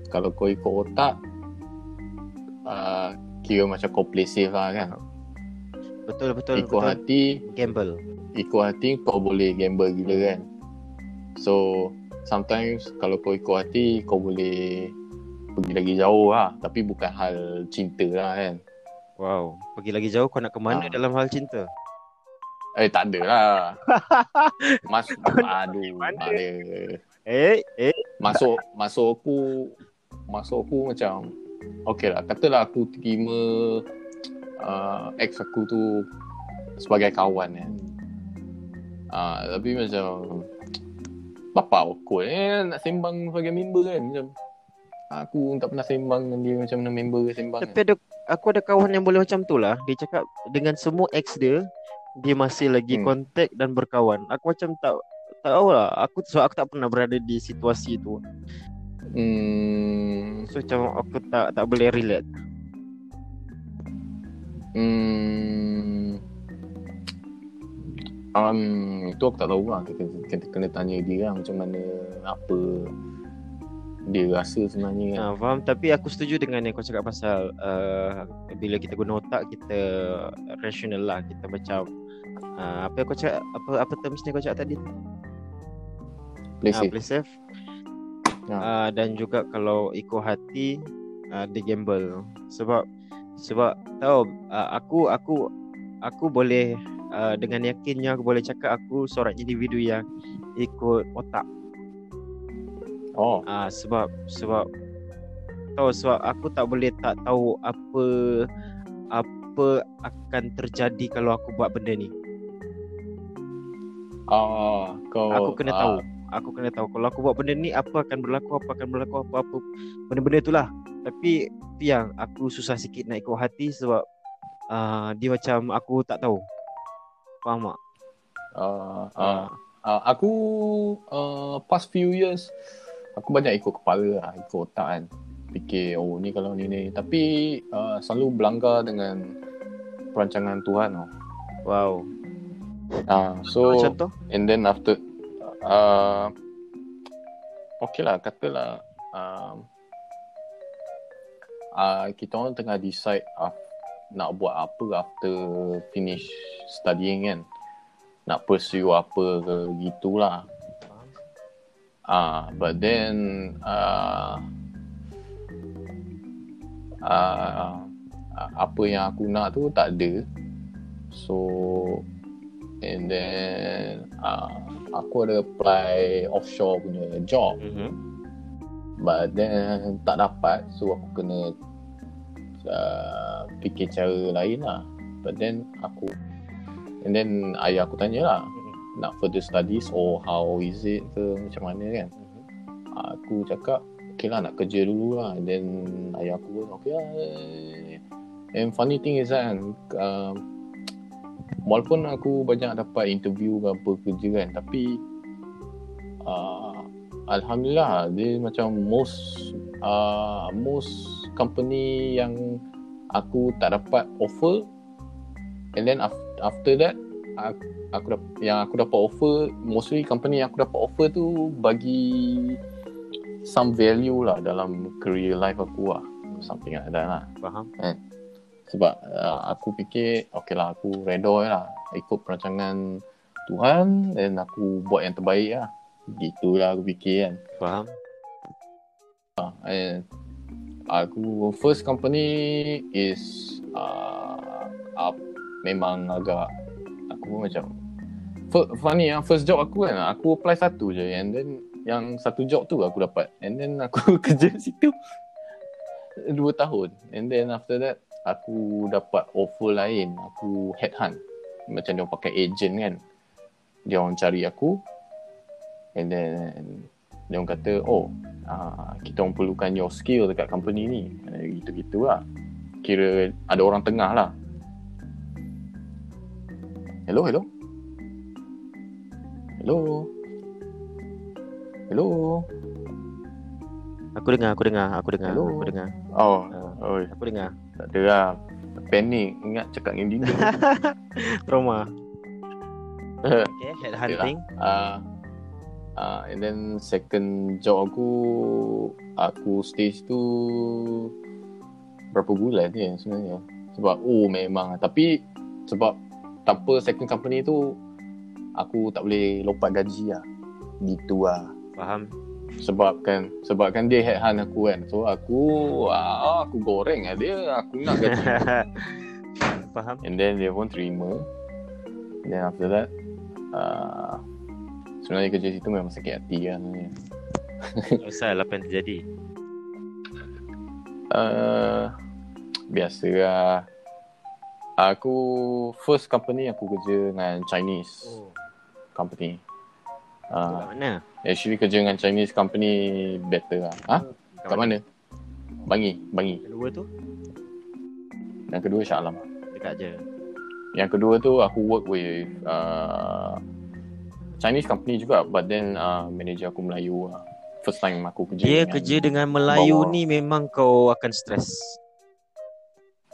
kalau kau ikut otak uh, kira macam kau play safe lah kan Betul betul ikut betul. hati Gamble. ikut hati kau boleh gamble gila kan so sometimes kalau kau ikut hati kau boleh pergi lagi jauh lah tapi bukan hal cinta lah kan Wow. Pergi lagi jauh kau nak ke mana Ah. dalam hal cinta? Eh tak ada lah. Masuk aduh ada. Eh, eh. masuk masuk aku masuk aku macam okey lah katalah aku terima uh, ex aku tu sebagai kawan kan uh, tapi macam Bapa awkward eh. Nak sembang sebagai member kan macam aku tak pernah sembang dengan dia macam mana member sembang Tapi ada aku ada kawan yang boleh macam tu lah. Dia cakap dengan semua ex dia, dia masih lagi Hmm. kontak dan berkawan. Aku macam tak tak tahu lah. Aku sebab aku tak pernah berada di situasi tu. Hmm, So macam aku tak tak boleh relate. hmm, um, itu aku tak tahu lah. Kita, kita kena tanya dia lah macam mana, apa dia rasa sebenarnya. Ha, faham tapi aku setuju dengan yang kau cakap pasal uh, bila kita guna otak kita rational lah kita macam uh, apa yang kau cakap apa apa terms ni kau cakap tadi? Play Ah, safe. play safe. Ya. Ah, dan juga kalau ikut hati uh, dia gamble. Sebab sebab tahu uh, aku aku aku boleh uh, dengan yakinnya aku boleh cakap aku seorang individu yang ikut otak. Oh, Ah sebab sebab tahu sebab aku tak boleh tak tahu apa apa akan terjadi kalau aku buat benda ni. ah, kau Aku kena ah, tahu. Aku kena tahu kalau aku buat benda ni apa akan berlaku, apa akan berlaku, apa apa benda-benda itulah. Tapi tu yang aku susah sikit nak ikut hati sebab uh, dia macam aku tak tahu. Faham tak? ah, ah, Ah. ah, aku uh, past few years aku banyak ikut kepala lah, ikut otak kan. Fikir oh ni kalau ni ni tapi uh, selalu berlanggar dengan perancangan Tuhan tau. Wow. Ah, So, so contoh? and then after uh, okay lah katalah um, uh, kita orang tengah decide uh, nak buat apa after finish studying kan nak pursue apa ke gitulah ah uh, but then uh, uh, apa yang aku nak tu tak ada so and then uh, aku ada apply offshore punya job. Mhm. but then tak dapat. So aku kena uh, fikir cara lain lah. But then aku and then ayah aku tanya lah nak further studies or how is it ke? Macam mana kan? Aku cakap okay lah nak kerja dulu lah. Then ayah aku pun okay lah and funny thing is kan uh, walaupun aku banyak dapat interview ke apa kerja kan tapi uh, Alhamdulillah dia macam most uh, most company yang aku tak dapat offer and then after, that aku, aku yang aku dapat offer mostly company yang aku dapat offer tu bagi some value lah dalam career life aku lah. Something like that lah. Faham? sebab uh, aku fikir okay lah aku redor lah. Ikut perancangan Tuhan dan aku buat yang terbaik lah. Gitulah aku fikir kan. Faham? and aku first company is uh, up, memang agak aku macam funny ah first job aku kan aku apply satu je and then yang satu job tu aku dapat. And then aku kerja situ. Dua tahun. And then after that aku dapat offer lain. Aku headhunt. Macam dia pakai agent kan. Dia orang cari aku. And then dia orang kata oh uh, kita orang perlukan your skill dekat company ni. Eh, gitu-gitu lah. Kira ada orang tengah lah. Hello hello? Hello hello. Aku dengar, aku dengar, aku dengar, Hello? aku dengar. oh Ah, oi. aku dengar. tak ada lah. Panik ingat cakap dengan Dinda Trauma. uh, Okay, headhunting. uh, and then second job aku aku stay situ berapa bulan je sebenarnya. Sebab oh memang tapi sebab tanpa second company tu aku tak boleh lompat gaji lah. Gitu lah Faham? sebab kan sebab kan dia headhunt aku kan. So aku ah, aku goreng lah dia. Aku nak gaji Faham? And then dia pun terima. Then after that uh, Sebenarnya kerja situ memang sakit hati kan. Usah lah apa yang terjadi. uh, Biasa lah. Aku First company aku kerja dengan Chinese Oh, company. Uh, mana? Actually kerja dengan Chinese company better lah Ha? Kat mana? Bangi Bangi Yang Dua tu? Yang kedua Shah Alam. Dekat je. Yang kedua tu aku work with uh, Chinese company juga but then uh, manager aku Melayu lah. First time aku kerja. Dia dengan- kerja dengan Melayu bawah- ni memang kau akan stres.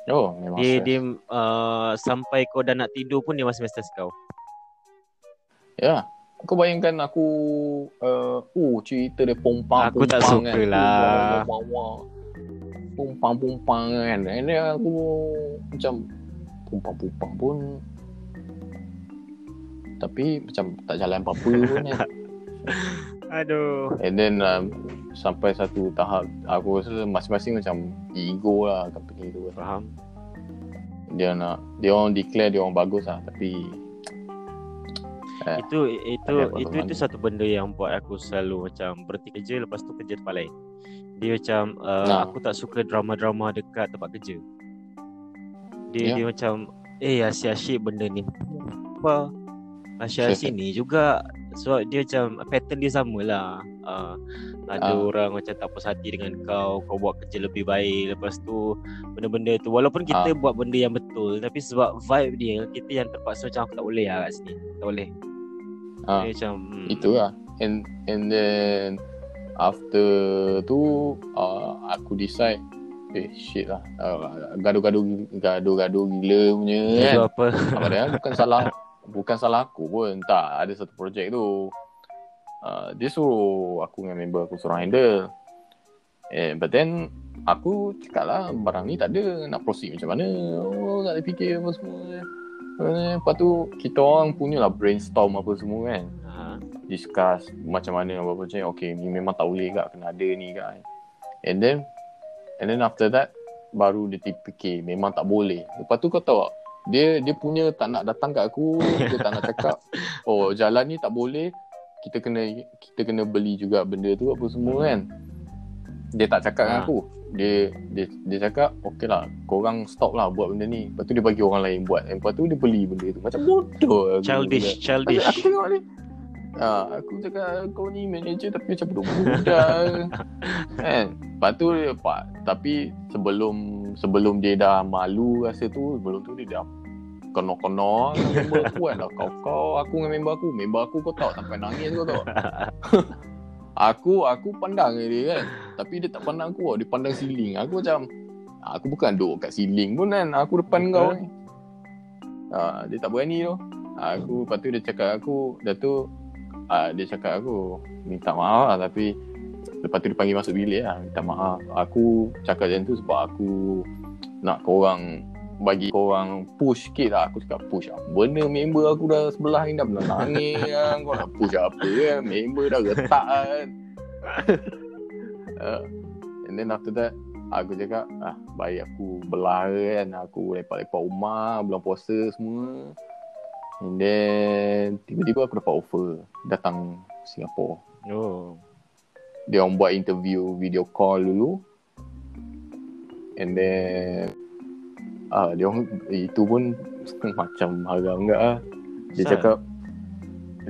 Oh, memang Dia stress. dia uh, sampai kau dah nak tidur pun dia masih stres kau. Ya. Kau bayangkan aku uh, oh cerita dia pompang Aku tak pompang suka lah. Pompang pompang kan. And then aku macam pompang pompang pun tapi macam tak jalan apa-apa pun kan. Aduh. And then um, sampai satu tahap aku rasa masing-masing macam ego lah company tu. Faham? Dia nak dia orang declare dia orang bagus lah tapi Eh, Itu itu itu itu satu benda yang buat aku selalu macam berhenti kerja lepas tu kerja tempat lain. Dia macam uh, Nah. aku tak suka drama-drama dekat tempat kerja. Dia Ya. dia macam eh asyik-asyik benda ni. Apa? Asyik-asyik ni juga sebab dia macam pattern dia samalah. Uh, ada Ah. orang macam tak puas hati dengan kau, kau buat kerja lebih baik. Lepas tu benda-benda tu walaupun kita Ah. buat benda yang betul tapi sebab vibe dia kita yang terpaksa macam aku tak boleh lah kat sini. Tak boleh. ah, Dia macam hmm, itu lah. And and then after tu uh, aku decide eh shit lah uh, gaduh-gaduh gaduh-gaduh gila punya kan. Itu apa? Padahal bukan salah bukan salah aku pun. Tak, ada satu projek tu. Uh, dia suruh aku dengan member aku suruh handle. Eh, but then aku cakap lah barang ni tak ada nak proceed macam mana. Oh, tak ada fikir apa semua. Eh, lepas tu kita orang punya lah brainstorm apa semua kan. Ha. Discuss macam mana apa projek. Okay, ni memang tak boleh kak kena ada ni kak. And then and then after that baru dia fikir memang tak boleh. Lepas tu kau tahu tak, dia dia punya tak nak datang kat aku, dia tak nak cakap oh jalan ni tak boleh. Kita kena kita kena beli juga benda tu apa semua kan. Dia tak cakap dengan Ha. aku. Dia dia dia cakap okey lah korang stop lah buat benda ni. Lepas tu dia bagi orang lain buat. Lepas tu dia beli benda tu. Macam bodoh. aku Childish, cakap. childish. Aku tengok ni. Ah, aku cakap kau ni manager tapi macam budak-budak. kan? Lepas tu dia pak, tapi sebelum sebelum dia dah malu rasa tu, sebelum tu dia dah kono-kono member aku kan. Dah kau kau aku dengan member aku. Member aku kau tahu sampai nangis kau tahu aku aku pandang dia kan. Tapi dia tak pandang aku. Dia pandang ceiling. Aku macam aku bukan duduk kat ceiling pun kan. Aku depan kau ni. Ah, dia tak berani tu. Aku lepas tu dia cakap aku dah tu ah, dia cakap aku minta maaf lah tapi lepas tu dia panggil masuk bilik lah minta maaf. Aku cakap macam tu sebab aku nak korang bagi korang push sikit lah. Aku cakap push apa benda? Member aku dah sebelah ni dah benar nangis kan. Kau nak push apa kan member dah retak kan. Uh, and then after that aku cakap ah baik aku belah kan. Aku lepak-lepak rumah bulan puasa semua and then tiba-tiba aku dapat offer datang Singapore Oh. dia orang buat interview video call dulu and then ah dia orang itu pun macam haram enggak ah dia Asal? cakap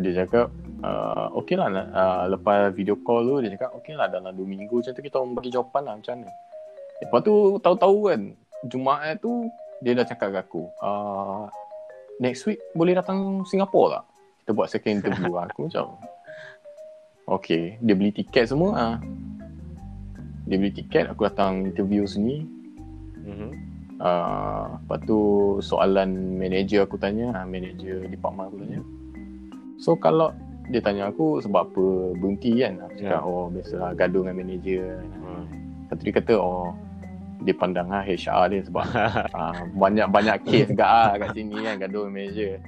dia cakap uh, okey lah uh, lepas video call tu dia cakap okey lah dalam 2 minggu macam tu kita orang bagi jawapan lah macam mana lepas tu tahu-tahu kan Jumaat tu dia dah cakap kat aku uh, next week boleh datang Singapore tak kita buat second interview aku macam Okay, dia beli tiket semua ah. Dia beli tiket, aku datang interview sini. Mhm. Uh, lepas tu soalan manager aku tanya, ah, manager department aku tanya. So kalau dia tanya aku sebab apa berhenti kan? Aku cakap, Ya. oh biasalah gaduh dengan manager. Hmm. Lepas tu dia kata, oh dia pandang lah HR dia sebab uh, banyak-banyak case gak ah kat sini kan gaduh manager.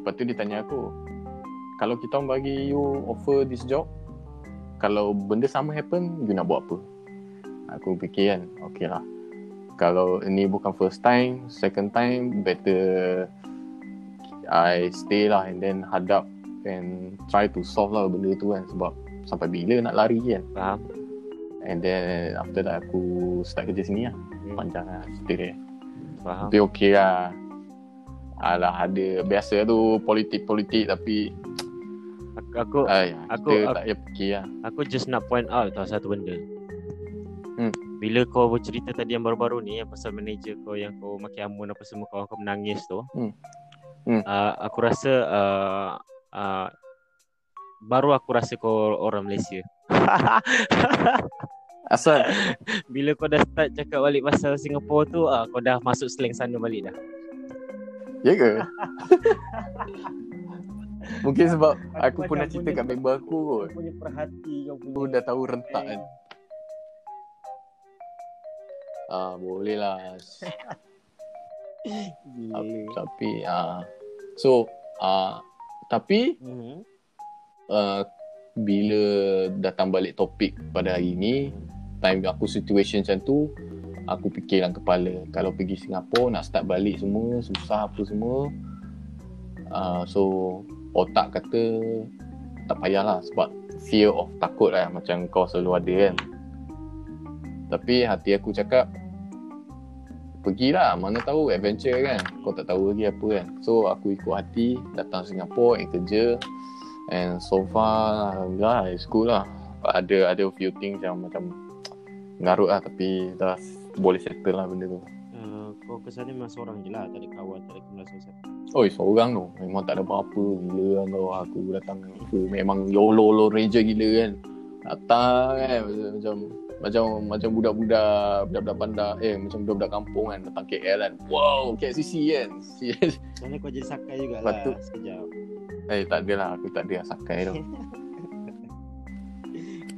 Lepas tu dia tanya aku, kalau kita orang bagi you offer this job, kalau benda sama happen, you nak buat apa? Aku fikir kan, okay lah. Kalau ini bukan first time, second time, better I stay lah and then hadap and try to solve lah benda tu kan sebab sampai bila nak lari kan. Faham? And then after that aku start kerja sini lah. Hmm. Panjang lah cerita dia. Faham? Tapi okey lah. Alah ada biasa tu politik-politik tapi Aku aku, ay, aku- aku- tak payah fikir lah. aku just nak point out tau satu benda. Hmm. Bila kau bercerita tadi yang baru-baru ni yang pasal manager kau yang kau maki amun apa semua kau kau menangis tu. Hmm. Hmm. Uh, aku rasa uh, uh, baru aku rasa kau orang Malaysia. Asal Bila kau dah start cakap balik pasal Singapore tu, uh, kau dah masuk slang sana balik dah. Ya ke? Mungkin sebab aku Aku pernah cerita kat member aku kot. Kau punya perhati kau punya. Aku dah tahu rentak kan. Ah, boleh lah. Tapi ah so ah tapi Mhm. Uh, bila datang balik topik pada hari ni time aku situation macam tu aku fikir dalam kepala. Kalau pergi Singapura nak start balik semua susah apa semua uh, so otak kata tak payahlah sebab fear of takut lah macam kau selalu ada kan. Tapi hati aku cakap pergilah mana tahu adventure kan. Kau tak tahu lagi apa kan. So aku ikut hati datang Singapura and kerja and so far alhamdulillah it's good lah. Ada ada few things yang macam ngarut lah. Tapi dah boleh settle lah benda tu. Uh, kau kesan ni memang seorang je lah. Tak ada kawan, tak ada kenal siapa. Oi seorang tu. Memang tak ada apa-apa. Gila kan kau. Aku datang aku memang YOLO lo ranger gila kan. Datang kan. Macam macam macam, budak-budak budak-budak bandar. Eh macam budak-budak kampung kan. Datang KL kan. Wow KCC kan. Sebenarnya kau jadi sakai jugalah. Patut. sekejap Eh tak ada lah Aku tak ada sakai tu.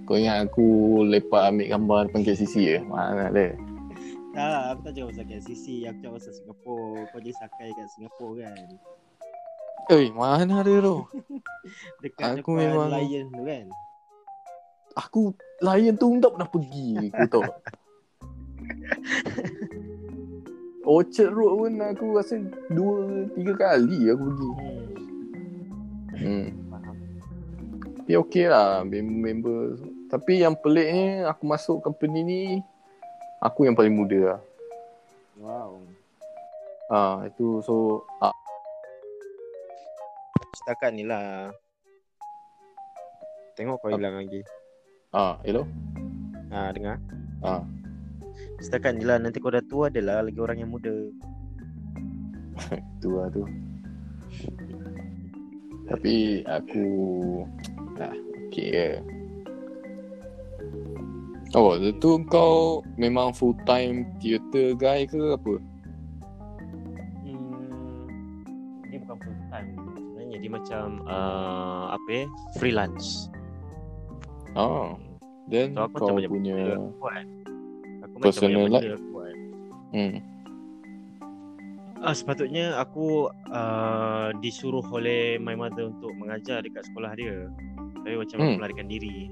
Kau ingat aku Lepak ambil gambar Depan KCC ke? Mana ada? Tak, aku tak cakap pasal KLCC Aku cakap pasal Singapore. Kau jadi sakai kat Singapore kan? Eh mana ada tu? Dekat Aku depan memang- Lion tu kan? Aku Lion tu tak pernah pergi Aku tahu. Orchard Road pun Aku rasa Dua Tiga kali aku pergi. Hmm, hmm. Tapi okey lah Member. Tapi yang peliknya Aku masuk company ni Aku yang paling muda lah. Wow. Ah Itu so ah, Setakat ni lah. Tengok kau hilang lagi. Ah Hello? Ha, dengar. Ah Setakat ni lah Nanti kau dah tua adalah Lagi orang yang muda. Tu lah tu Tapi aku ah, Okay je Oh, tu kau memang full time theater guy ke apa? hmm, Dia bukan full time Sebenarnya dia macam uh, Apa eh Freelance Oh, then So aku kau macam banyak punya benda aku buat Aku Personal macam life? buat hmm. Ah, sepatutnya aku uh, disuruh oleh my mother untuk mengajar dekat sekolah dia. Tapi macam Hmm. aku melarikan diri.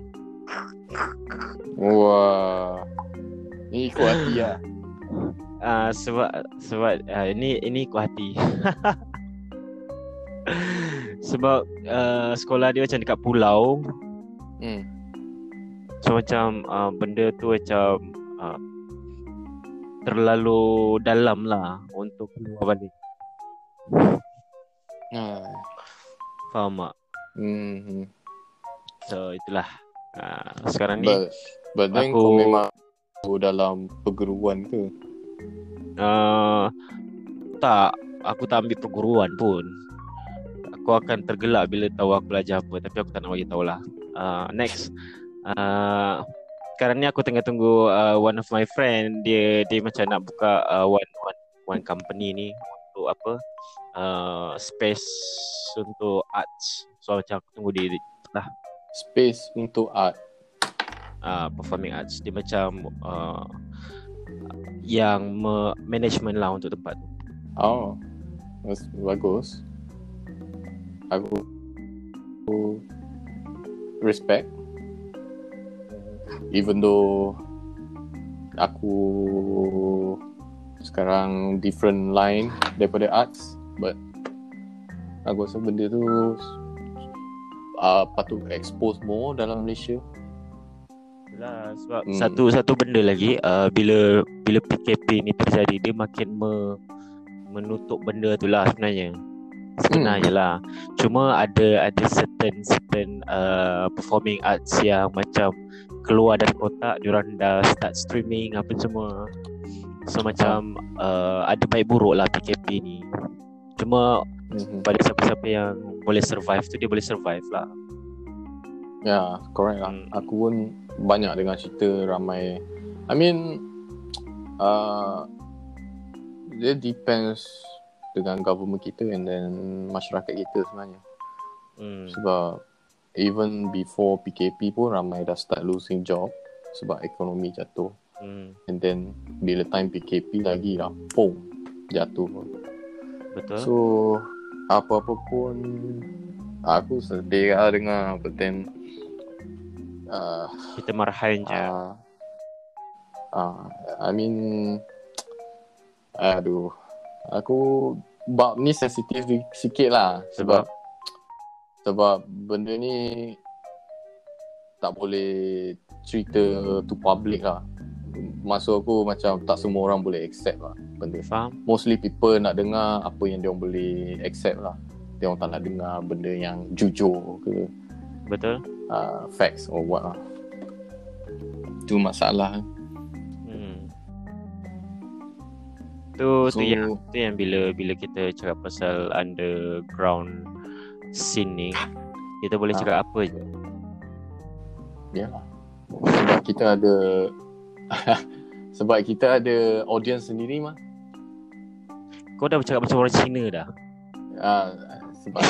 Wah. Ni ikut hati lah. Ah, sebab sebab uh, ini ini ikut hati. sebab uh, sekolah dia macam dekat pulau. Hmm. So macam uh, benda tu macam uh, terlalu dalam lah untuk keluar balik. Ah. Faham tak? Hmm. So itulah. Uh, sekarang ni But, but then aku- kau memang dalam perguruan ke? Uh, tak, aku tak ambil perguruan pun. Aku akan tergelak bila tahu aku belajar apa, tapi aku tak nak bagi tahu lah. Uh, next. Uh, sekarang ni aku tengah tunggu uh, one of my friend dia dia macam nak buka uh, one one one company ni untuk apa? Uh, space untuk arts. So macam aku tunggu dia Space untuk art. uh, performing arts. Dia macam uh, yang me- management lah untuk tempat tu. Oh. That's bagus. Aku aku respect even though aku sekarang different line daripada arts but aku rasa benda tu uh, patut expose more dalam Malaysia Itulah sebab hmm. satu satu benda lagi uh, bila bila PKP ni terjadi dia makin me, menutup benda tu lah sebenarnya. Sebenarnya Hmm. lah. Cuma ada ada certain certain uh, performing arts yang macam keluar dari kotak diorang dah start streaming apa semua so macam uh, ada baik buruk lah PKP ni cuma Mhm. pada siapa-siapa yang boleh survive tu dia boleh survive lah Ya, correct lah. Hmm. Aku pun banyak dengar cerita ramai. I mean, uh, dia depends dengan government kita and then masyarakat kita sebenarnya. hmm. Sebab even before PKP pun ramai dah start losing job sebab ekonomi jatuh. Hmm. And then bila time PKP lagi lah, pom, jatuh. betul So, apa-apa pun aku sedih lah dengar but then uh, kita marahan je Uh, uh, I mean Aduh Aku Bab ni sensitif sikit lah Sebab Sebab benda ni Tak boleh Cerita to public lah. Maksud aku macam Tak semua orang boleh accept lah Benda faham. Mostly people nak dengar Apa yang dia boleh accept lah. Dia orang tak nak dengar Benda yang jujur ke. Betul. Uh, Facts or what lah. Itu masalah. Hmm. tu So tu yang tu yang bila bila kita cakap pasal underground scene ni kita boleh Ah. cakap apa je Ya. Sebab kita ada Sebab kita ada audience sendiri mah. kau dah bercakap macam orang Cina dah Uh, sebab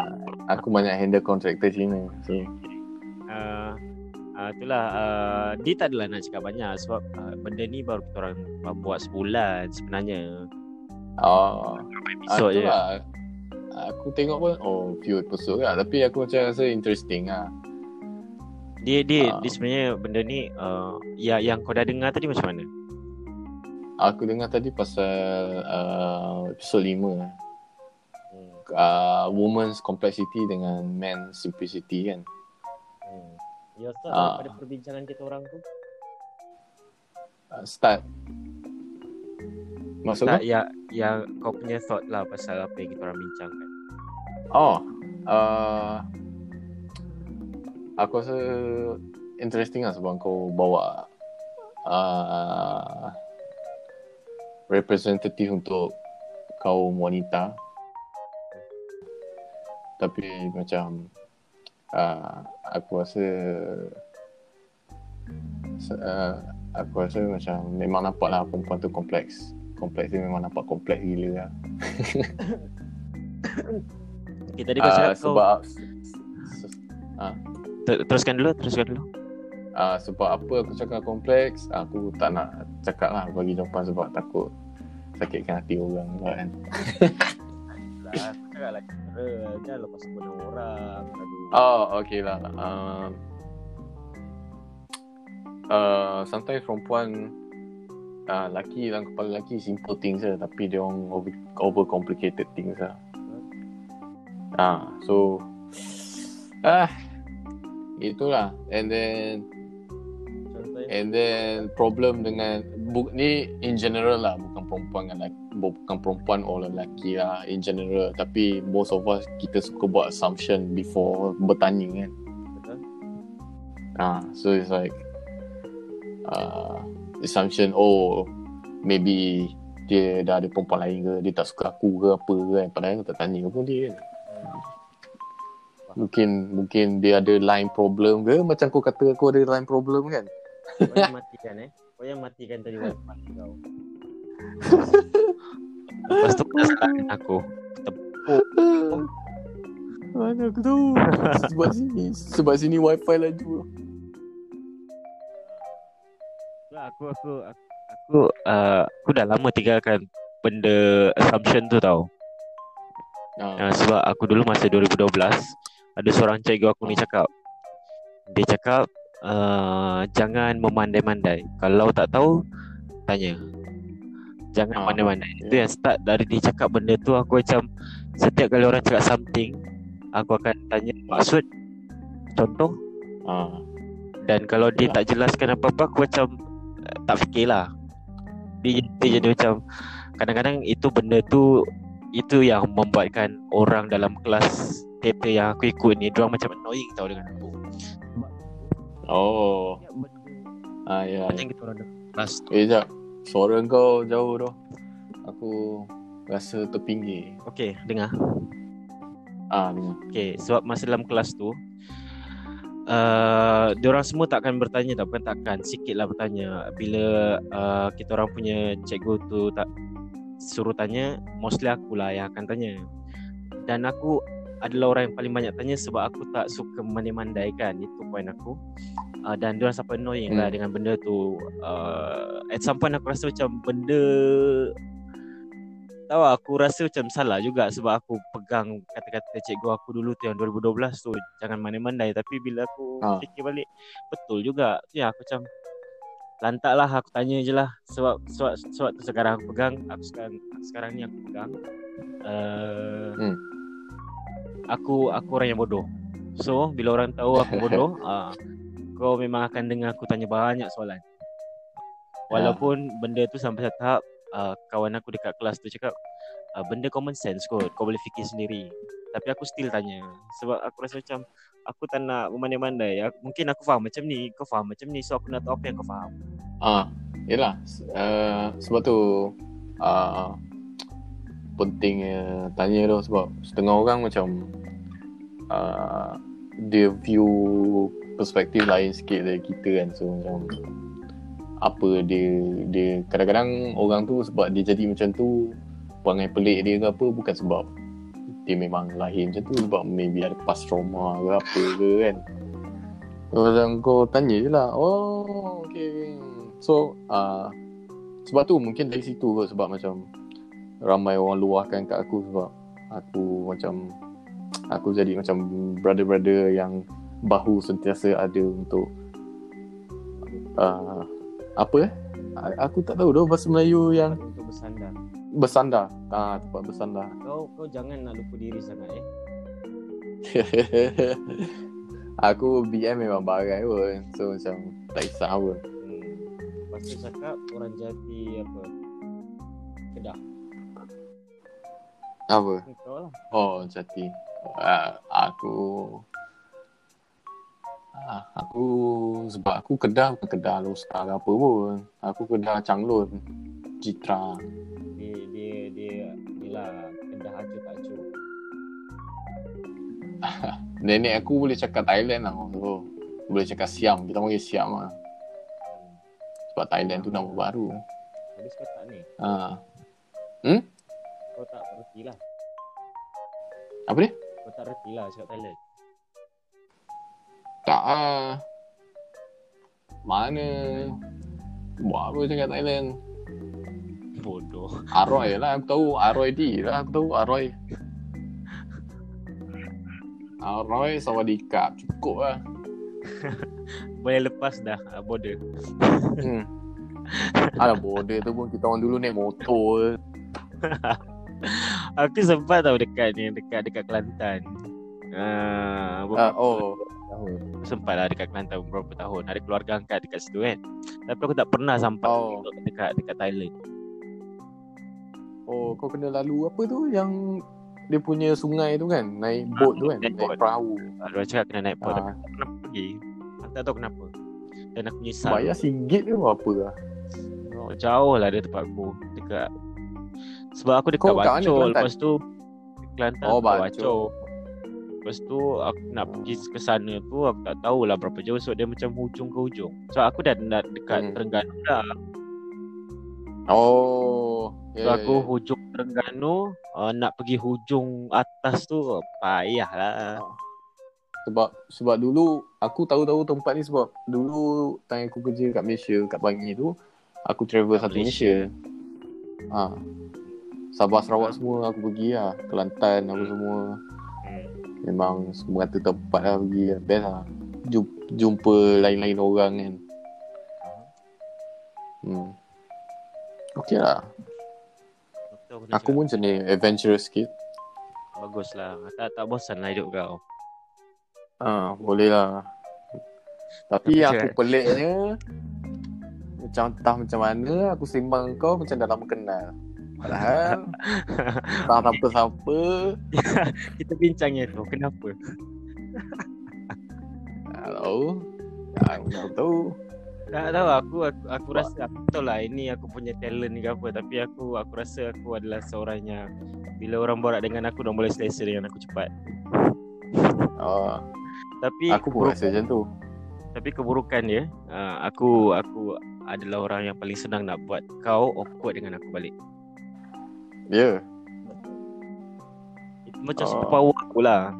aku banyak handle kontraktor Cina. So, uh, uh, itulah uh, dia tak adalah nak cakap banyak sebab uh, benda ni baru kita orang uh, buat sebulan sebenarnya oh, episod je lah. Aku tengok pun oh few episode lah tapi aku macam rasa interesting lah. dia dia, Ah. dia sebenarnya benda ni uh, ya, yang kau dah dengar tadi macam mana Aku dengar tadi pasal uh, episode 5 hmm. uh, woman's complexity dengan man simplicity kan. Hmm. Ya Ustaz, Ah. pada perbincangan kita orang tu Uh, start. Maksud tak kau? ya yang kau punya thought lah pasal apa yang kita orang bincangkan. Oh, uh, aku rasa interesting lah sebab kau bawa uh, representatif untuk kaum wanita. Tapi macam uh, aku rasa uh, aku rasa macam memang nampak lah perempuan tu kompleks. Kompleks dia memang nampak kompleks gila lah. Okay, tadi kau Ah, cakap kau sebab ter- teruskan dulu, teruskan dulu. uh, sebab apa aku cakap kompleks aku tak nak cakap lah bagi jawapan sebab takut sakitkan hati orang lah kan Lah, aku cakap lah kira jangan lepas benda orang. Aduh. oh okay lah uh, uh, sometimes perempuan uh, laki dalam kepala laki simple things lah tapi dia orang over, over complicated things lah. Ah so ah itulah. And then And then problem dengan bu, ni in general lah bukan perempuan dengan lelaki, bukan perempuan or lelaki lah in general. Tapi most of us kita suka buat assumption before bertanya kan. Ah, so it's like uh, assumption oh maybe dia dah ada perempuan lain ke dia tak suka aku ke apa ke kan padahal aku tak tanya pun dia kan. Mungkin mungkin dia ada line problem ke macam kau kata aku ada line problem kan. Kau yang matikan eh. Kau yang matikan tadi wifi kau. Lepas tu kau salahkan aku. Mana aku tahu Sebab sini Sebab sini wifi laju Lah, aku aku aku aku, uh, aku dah lama tinggalkan benda assumption tu tau. ah. Uh, sebab aku dulu masa 2012 ada seorang cikgu aku ni cakap dia cakap uh, jangan memandai-mandai. Kalau tak tahu tanya. Jangan Ah, pandai-mandai. Itu ya. yang start dari dia cakap benda tu aku macam setiap kali orang cakap something aku akan tanya maksud contoh ah. dan kalau dia tak jelaskan apa-apa aku macam uh, tak fikirlah. Dia, dia jadi macam kadang-kadang itu benda tu itu yang membuatkan orang dalam kelas teater yang aku ikut ni diorang macam annoying tau dengan aku. Oh. Ah ya. macam kita orang dalam kelas tu. Eh jap. Suara kau jauh tu. Aku rasa terpinggir. Okay, dengar. Ah dengar. Okay, sebab masa dalam kelas tu uh, Diorang semua takkan bertanya tak Bukan takkan, sikit lah bertanya. Bila uh, kita orang punya cikgu tu tak Suruh tanya Mostly akulah yang akan tanya. Dan aku adalah orang yang paling banyak tanya Sebab aku tak suka mandai-mandai kan Itu poin aku. Uh, Dan diorang sampai annoying lah Hmm. dengan benda tu. Uh, At some point aku rasa macam benda Tahu aku rasa macam salah juga sebab aku pegang kata-kata cikgu aku dulu tu yang 2012 tu. Jangan mandai-mandai tapi bila aku Ha. fikir balik betul juga. Ya aku macam lantak lah aku tanya je lah. Sebab sebab, sebab tu sekarang aku pegang aku sekarang sekarang ni aku pegang uh, Hmm. aku aku orang yang bodoh. So bila orang tahu aku bodoh uh, kau memang akan dengar aku tanya banyak soalan. Walaupun benda tu sampai satu tahap uh, kawan aku dekat kelas tu cakap uh, benda common sense kot kau boleh fikir sendiri. Tapi aku still tanya sebab aku rasa macam aku tak nak memandai-mandai. Aku- mungkin aku faham macam ni kau faham macam ni so aku nak tahu apa yang kau faham. Ah, yelah. Uh, sebab tu uh, pentingnya tanya tu sebab setengah orang macam uh, dia view perspektif lain sikit dari kita kan. So macam apa dia dia kadang-kadang orang tu sebab dia jadi macam tu perangai pelik dia ke apa bukan sebab dia memang lahir macam tu sebab maybe ada past trauma ke apa ke kan. Macam kau tanya je lah. Oh okay. So uh, sebab tu mungkin dari situ kot sebab macam ramai orang luahkan kat aku sebab aku macam aku jadi macam brother-brother yang bahu sentiasa ada untuk uh, apa eh? Aku tak tahu dah bahasa Melayu yang untuk bersandar. bersandar. Ah tempat bersandar. Kau kau jangan nak lupa diri sangat eh. Aku BM memang bagai pun. So macam tak kisah apa. Hmm. lepas tu cakap orang jati apa? Kedah. Apa? Kau lah. Oh, jati. Uh, aku uh, aku sebab aku kedah bukan kedah Lostar ke apa pun. Aku kedah Changlun. Citra. dia dia dia ni lah kedah acu tak acu Nenek aku boleh cakap Thailand lah. So, boleh cakap Siam. Kita panggil Siam lah. Sebab Thailand tu nama baru. habis kau tak ni Uh, kau tak reti lah apa dia? kau tak reti lah cakap Thailand Tak ah. Mana? Buat apa cakap Thailand? bodoh Aroy lah aku tahu Aroy D lah aku tahu Aroy Aroy Sawadikap cukup lah boleh lepas dah uh, border hmm. Alah border tu pun kita orang dulu naik motor aku sempat tahu dekat ni dekat dekat Kelantan Ah, uh, beberapa Oh tahun. Sempat lah dekat Kelantan beberapa tahun. Ada keluarga angkat dekat situ kan? Tapi aku tak pernah sampai Oh. dekat dekat Thailand. Oh kau kena lalu apa tu yang dia punya sungai tu kan? Naik boat tu kan? naik naik perahu. Ada orang cakap kena naik boat. Ah. Tapi pernah pergi. Aku tak tahu kenapa. Dan aku menyesal. Bayar singgit ke apa lah? Oh, Jauh lah dari tempat aku Dekat. Sebab aku dekat Kau Bacol? Lepas tu Kelantan Oh, kat Bacol. Lepas tu aku nak pergi ke sana tu Aku tak tahulah berapa jauh Sebab dia macam hujung ke hujung So aku dah nak dekat Hmm. Terengganu dah Oh So aku hujung Terengganu uh, Nak pergi hujung atas tu Payah lah Sebab sebab dulu aku tahu-tahu tempat ni sebab dulu time aku kerja kat Malaysia kat Bangi tu aku travel satu Malaysia. Malaysia. Ha. Sabah Sarawak semua aku pergi lah. Kelantan apa semua. Memang semua kata tempat lah pergi lah. Best lah. Jumpa, jumpa lain-lain orang kan. Hmm. Okay lah. Betul aku, pun macam ni adventurous sikit. Bagus lah Tak, tak bosan lah hidup kau Ha, boleh lah. Tapi yang aku peliknya macam entah macam mana aku sembang kau macam dah lama kenal. Padahal tak siapa-siapa. Kita bincangnya tu Kenapa Hello. Aku tak tahu. Tak tahu aku aku, aku rasa aku tahu lah ini aku punya talent ke apa tapi aku aku rasa aku adalah seorang yang bila orang borak dengan aku dia boleh selesa dengan aku cepat. Oh, Tapi aku pun rasa macam tu. tapi keburukan dia uh, aku aku adalah orang yang paling senang nak buat kau awkward dengan aku balik. Ya. Itu macam Oh. superpower aku lah.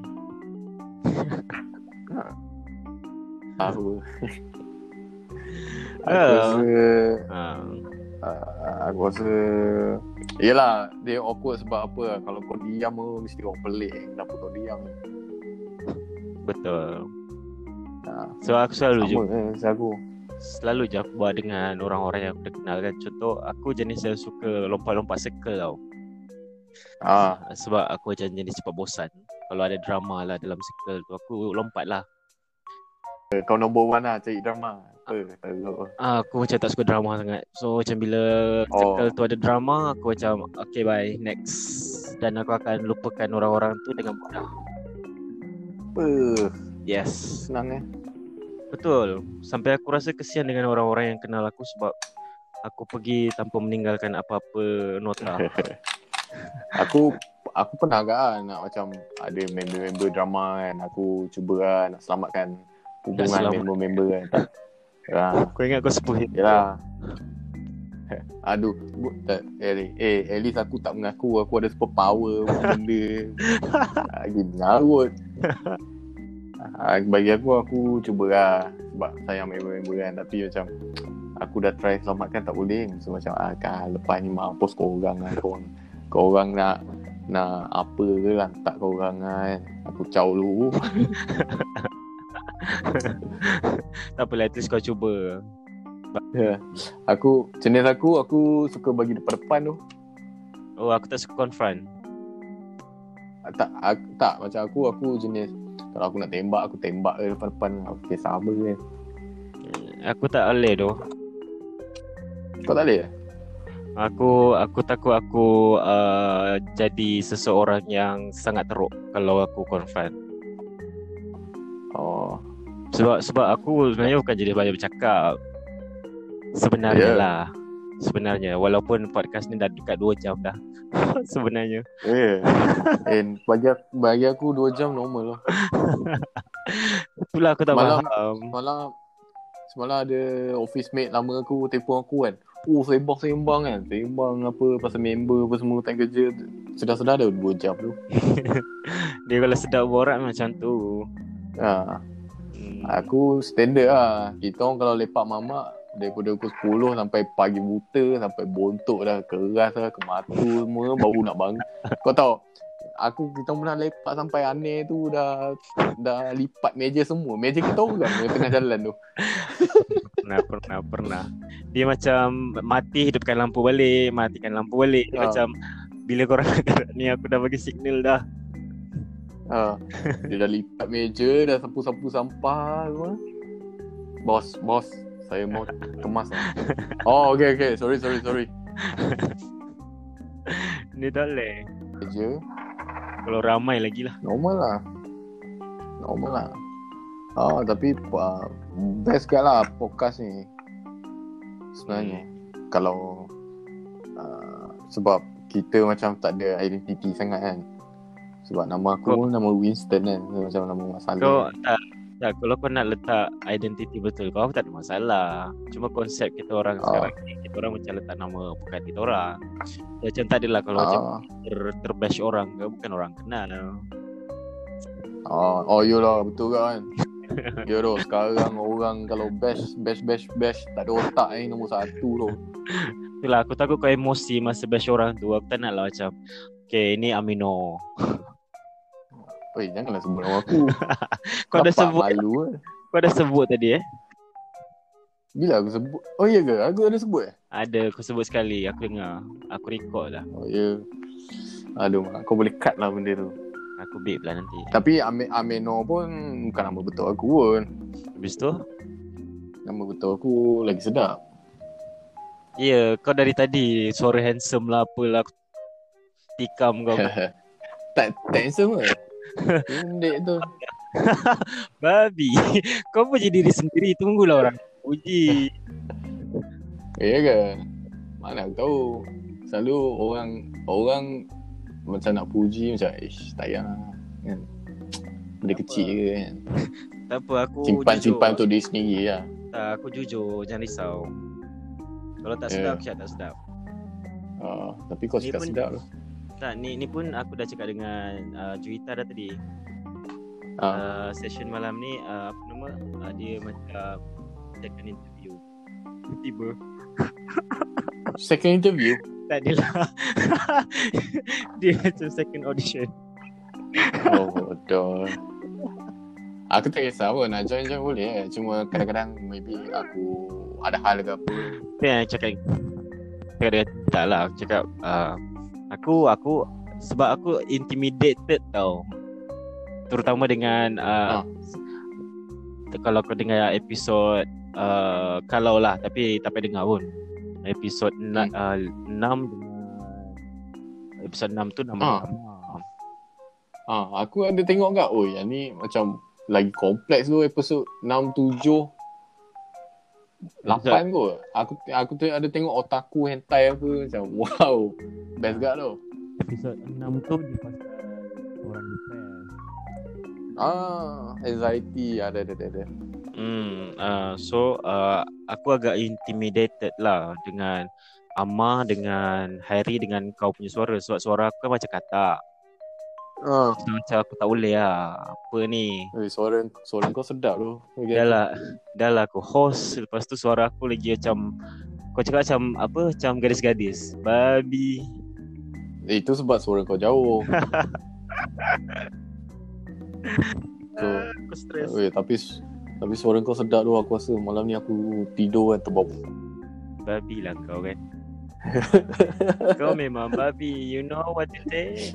Aku. aku rasa Ha. uh, aku rasa Yelah Dia awkward sebab apa Kalau kau diam tu Mesti orang pelik Kenapa kau diam Betul. ha, So aku selalu je Sama kan Macam aku selalu je aku buat dengan orang-orang yang aku kenal kan. Contoh aku jenis yang suka lompat-lompat circle tau. Ah, Sebab aku macam jenis cepat bosan. Kalau ada drama lah dalam circle tu aku lompat lah. Kau number one lah Cari drama Ah, aku macam tak suka drama sangat. So macam bila Oh. circle tu ada drama, aku macam okay bye next. Dan aku akan lupakan orang-orang tu dengan mudah. Apa Yes. Senang eh Betul. Sampai aku rasa kesian dengan orang-orang yang kenal aku sebab aku pergi tanpa meninggalkan apa-apa nota. Aku Aku pernah kan Nak macam Ada member-member drama kan. Aku cuba kan Nak selamatkan Hubungan selamat. member-member kan. Ha, Kau ingat kau sebut Yelah Aduh tak, eh, eh, at least aku tak mengaku. Aku ada super power benda. Lagi ngarut Ah, Bagi aku Aku cuba lah Sebab sayang member-member kan. Tapi macam Aku dah try selamatkan Tak boleh. So macam ah, Lepas ni mampus kau orang lah Kau, kau orang nak Nak apa ke Lantak kau orang kan Aku caw dulu Tak apa at least kau cuba. Aku Jenis aku Aku suka bagi depan-depan tu Oh aku tak suka confront. Tak aku, tak macam aku aku jenis kalau aku nak tembak aku tembak ke depan-depan okey sama kan Aku tak boleh tu. kau tak boleh eh? Aku aku takut aku uh, jadi seseorang yang sangat teruk kalau aku confront. oh Sebab sebab aku sebenarnya bukan jadi banyak bercakap. Sebenarnya Ya. lah. Sebenarnya walaupun podcast ni dah dekat 2 jam dah. sebenarnya. eh eh bagi aku, bagi aku 2 jam normal lah Itulah aku tak Malam- faham. semalam semalam ada office mate lama aku telefon aku kan oh sembang-sembang kan. Sembang apa pasal member apa semua time kerja. Sedar-sedar dah 2 jam tu. Dia kalau sedap borak macam tu. ha, Hmm. aku standard lah. Kita orang kalau lepak mamak daripada pukul 10 sampai pagi buta sampai bontok dah keras lah kematu semua baru nak bangun kau tahu aku kita pernah lepak sampai aneh tu dah dah lipat meja semua. Meja kita orang yang tengah jalan tu Pernah, pernah, pernah. Dia macam mati hidupkan lampu balik, matikan lampu balik. Dia Ah. macam bila korang gerak ni aku dah bagi signal dah. ha, dia dah lipat meja dah sapu-sapu sampah semua bos bos saya mau kemas lah. oh okay okay sorry sorry sorry Ni tak boleh. meja Kalau ramai lagi lah. Normal lah Normal lah Ah, tapi uh, best kat lah podcast ni Sebenarnya Kalau uh, Sebab kita macam tak ada identiti sangat kan Sebab nama aku Kau- nama Winston kan So, Macam nama masalah Kau tak, tak kalau kau nak letak identiti betul kau tak ada masalah. Cuma konsep kita orang Ah. sekarang ni kita orang macam letak nama bukan kita orang. Macam tak adalah kalau macam ah, ter, terbash orang ke bukan orang kenal. ah, Oh yolah betul kan Ya tu sekarang orang kalau bash bash bash bash tak ada otak ni nombor satu tu Itulah aku takut kau emosi masa bash orang tu. Aku tak nak lah macam Okay ini Amino. Oi janganlah sebut nama aku. Kau dah sebut malu kan Kau dah sebut tadi eh? Bila aku sebut? Oh iya ke? Aku ada sebut eh? Ada aku sebut sekali. Aku dengar. Aku record lah. Oh ya. Aduh, mak, kau boleh cut lah benda tu. Aku beep lah nanti Tapi Ame, Ameno pun bukan nama betul aku pun. Habis tu Nama betul aku lagi sedap. Ya kau dari tadi Suara handsome lah apalah Aku tikam kau tak, tak handsome ke? Pendek tu. Babi. Kau puji diri sendiri. Tunggulah orang puji. Ya ke? Mana aku tahu. Selalu orang orang macam nak puji macam ish tak payah lah. Kan? Benda kecil je kan. Tak apa, aku Simpan-simpan jujur. untuk diri sendiri lah. Tak, aku jujur. Jangan risau. Kalau tak Ya. sedap, cakap tak sedap. Uh, tapi kau cakap sedap tu. Tak, ni ni pun aku dah cakap dengan uh, Juwita dah tadi. Ah. Uh, session malam ni uh, apa nama? Uh, dia macam second interview. Tiba. Second interview. Tak adalah. dia macam second audition. Oh betul. Aku tak kisah pun nak join join boleh eh. Cuma kadang-kadang maybe aku ada hal ke apa. Ni yang cakap cakap dia tak lah aku cakap uh, aku aku sebab aku intimidated tau. Terutama dengan uh, kalau kau dengar episod uh, kalau lah tapi tak payah dengar pun. Episod hmm. uh, 6 dengan episod 6 tu nama Ah. ah. Ah, aku ada tengok kat oh yang ni macam lagi kompleks tu episod 6 7 8 kot. Aku aku tu ada tengok otaku hentai apa macam wow. Best gak tu. Episod 6 tu dia pasal orang depressed. Ah, anxiety ada ada ada. ada. Hmm, uh, so uh, aku agak intimidated lah dengan Amar dengan Harry dengan kau punya suara. Sebab suara aku kan macam katak. Ah, So, macam aku tak boleh lah. Apa ni? Eh, suara suara kau sedap tu. Okay. Dah lah. Dah lah aku host. Lepas tu suara aku lagi macam Kau cakap macam Apa? Macam gadis-gadis. Babi. Eh, itu sebab suara kau jauh. so, Aku stres Weh, tapi tapi suara kau sedap tu aku rasa malam ni aku tidur kan terbau. Babi lah kau kan Kau memang babi You know what to say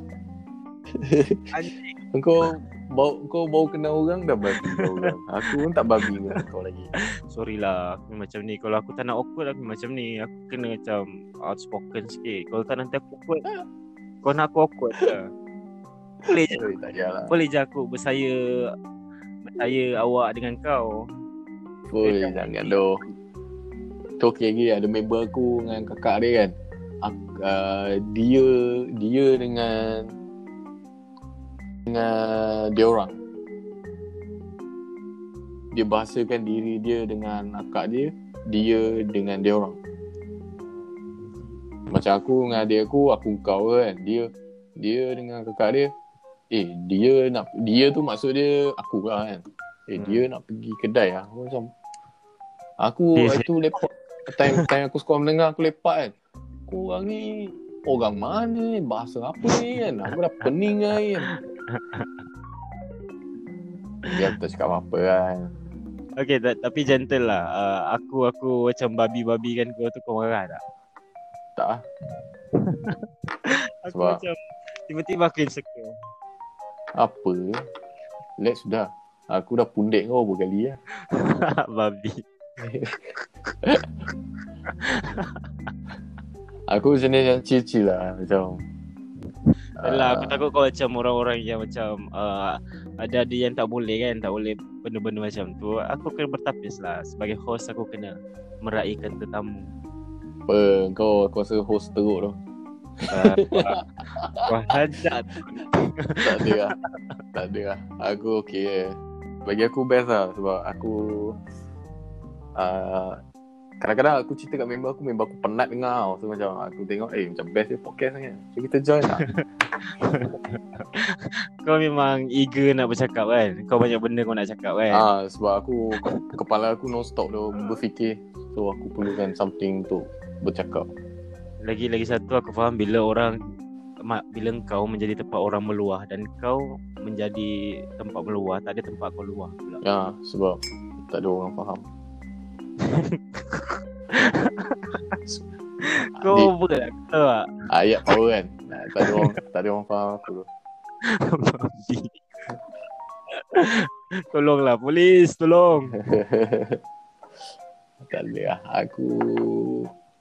Anjing Kau bau kau bau kenal orang dah babi kau orang. Aku pun tak babi dengan kau lagi. Sorry lah Aku macam ni Kalau aku tak nak awkward Aku macam ni Aku kena macam Outspoken sikit Kalau tak nanti aku awkward Kau nak aku awkward ke Boleh je Eh. Boleh je aku bersaya Bersaya awak dengan kau Oi, jangan doh. Tu okey lagi ada member aku dengan kakak dia kan. Uh, dia dia dengan dengan dia orang. Dia bahasakan diri dia dengan akak dia, dia dengan dia orang. Macam aku dengan adik aku, aku kau kan. Dia dia dengan kakak dia. Eh, dia nak dia tu maksud dia aku lah kan. Eh, Hmm. dia nak pergi kedai lah. Aku macam aku Dia- itu lepak time time aku sekolah menengah aku lepak kan. Korang ni orang mana ni? Bahasa apa ni kan? Aku dah pening lah kan. Dia tak cakap apa-apa kan. Okay ta- tapi gentle lah uh, Aku aku macam babi-babi kan kau tu kau marah tak? Tak lah. Aku Sebab- macam Tiba-tiba aku insecure Apa? Let's sudah. Aku dah pundek kau berkali lah. Babi Aku ni yang chill-chill lah. Macam Alah, aku ah, takut kau macam orang-orang yang macam uh, ada ada yang tak boleh kan, tak boleh benda-benda macam tu. Aku kena bertapis lah. Sebagai host aku kena meraihkan tetamu. apa kau aku rasa host teruk tu. Uh, wah, hajat. tak ada lah. tak ada lah. Aku okay je. Bagi aku best lah sebab aku uh, kadang-kadang aku cerita kat member aku, member aku penat dengar tau. So macam aku tengok eh macam best je podcast ni. So kita join lah. Kau memang eager nak bercakap kan. Kau banyak benda kau nak cakap kan. ah sebab aku kepala aku non stop tu berfikir. So aku perlukan something untuk bercakap. Lagi lagi satu aku faham bila orang bila kau menjadi tempat orang meluah dan kau menjadi tempat meluah, tak ada tempat kau luah pula. Ya sebab tak ada orang faham. Kau apa kau tak? Ayat power kan. Nah, tak ada orang tak ada orang faham aku tu. Tolonglah polis, tolong. tak ada lah. Aku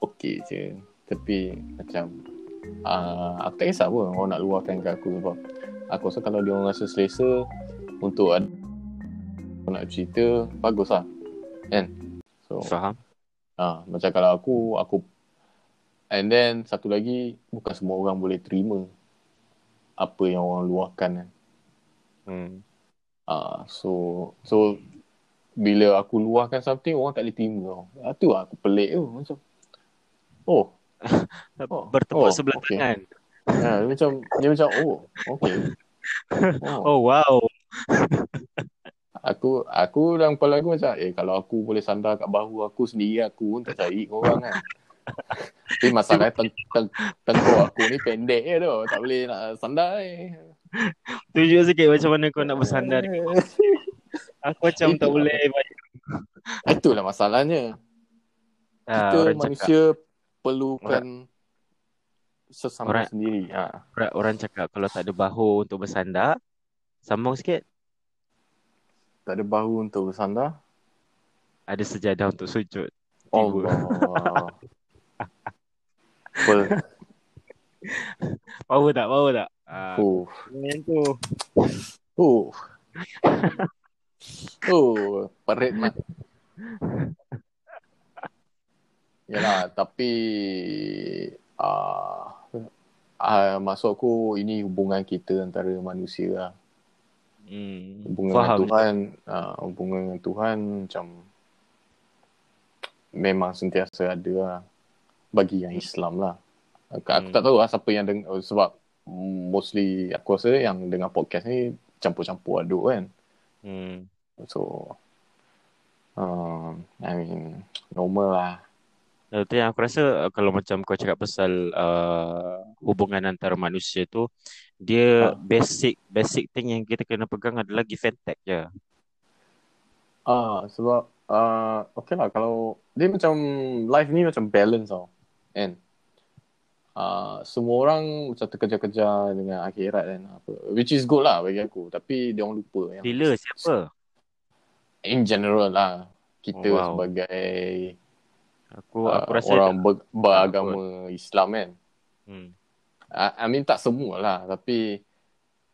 okey je. Tapi macam uh, aku tak kisah pun orang nak luahkan ke aku sebab aku rasa kalau dia orang rasa selesa untuk ad- nak cerita bagus lah kan so Faham? ah macam kalau aku aku and then satu lagi bukan semua orang boleh terima apa yang orang luahkan kan Hmm. ah so so bila aku luahkan something orang tak boleh terima tau. Ah, tu lah aku pelik tu macam oh Oh, Bertepuk oh, sebelah okay. tangan. ha, dia macam dia macam oh okay oh. Oh wow. Aku aku dalam kepala aku macam eh kalau aku boleh sandar kat bahu aku sendiri aku pun tak cari korang kan. Tapi masalahnya teng, teng, tengkuk aku ni pendek je tu. Tak boleh nak sandar eh. Tunjuk sikit macam mana kau nak bersandar. Aku macam tak Itu. boleh. Itulah masalahnya. Ah, Kita orang manusia perlukan sesama Orang- sendiri. Ha. orang, orang cakap kalau tak ada bahu untuk bersandar, sambung sikit. Tak ada bahu untuk bersandar. Ada sejadah untuk sujud. Allah. Apa? Power tak? Power tak? Oh. yang tu. Oh. Oh, perit mat. Yalah, tapi uh, uh, maksud aku ini hubungan kita antara manusia lah. Hmm. Hubungan Faham. dengan Tuhan, uh, hubungan dengan Tuhan macam memang sentiasa ada lah. Bagi yang Islam lah. Aku, aku Hmm. tak tahu lah siapa yang deng- sebab mostly aku rasa yang dengar podcast ni campur-campur aduk kan. Hmm. So, um, I mean, normal lah. Yang aku rasa uh, kalau macam kau cakap pasal uh, hubungan antara manusia tu, dia Ah. basic basic thing yang kita kena pegang adalah give and take je. Ah, sebab, uh, okay lah, kalau dia macam, life ni macam balance tau. Kan? Uh, semua orang macam terkejar-kejar dengan akhirat kan. Apa. Which is good lah bagi aku. Tapi dia orang lupa. Yang Bila siapa? In general lah. Kita Oh, wow. sebagai Aku uh, aku rasa orang ber, beragama Islam kan. hmm. I, I mean tak semua lah tapi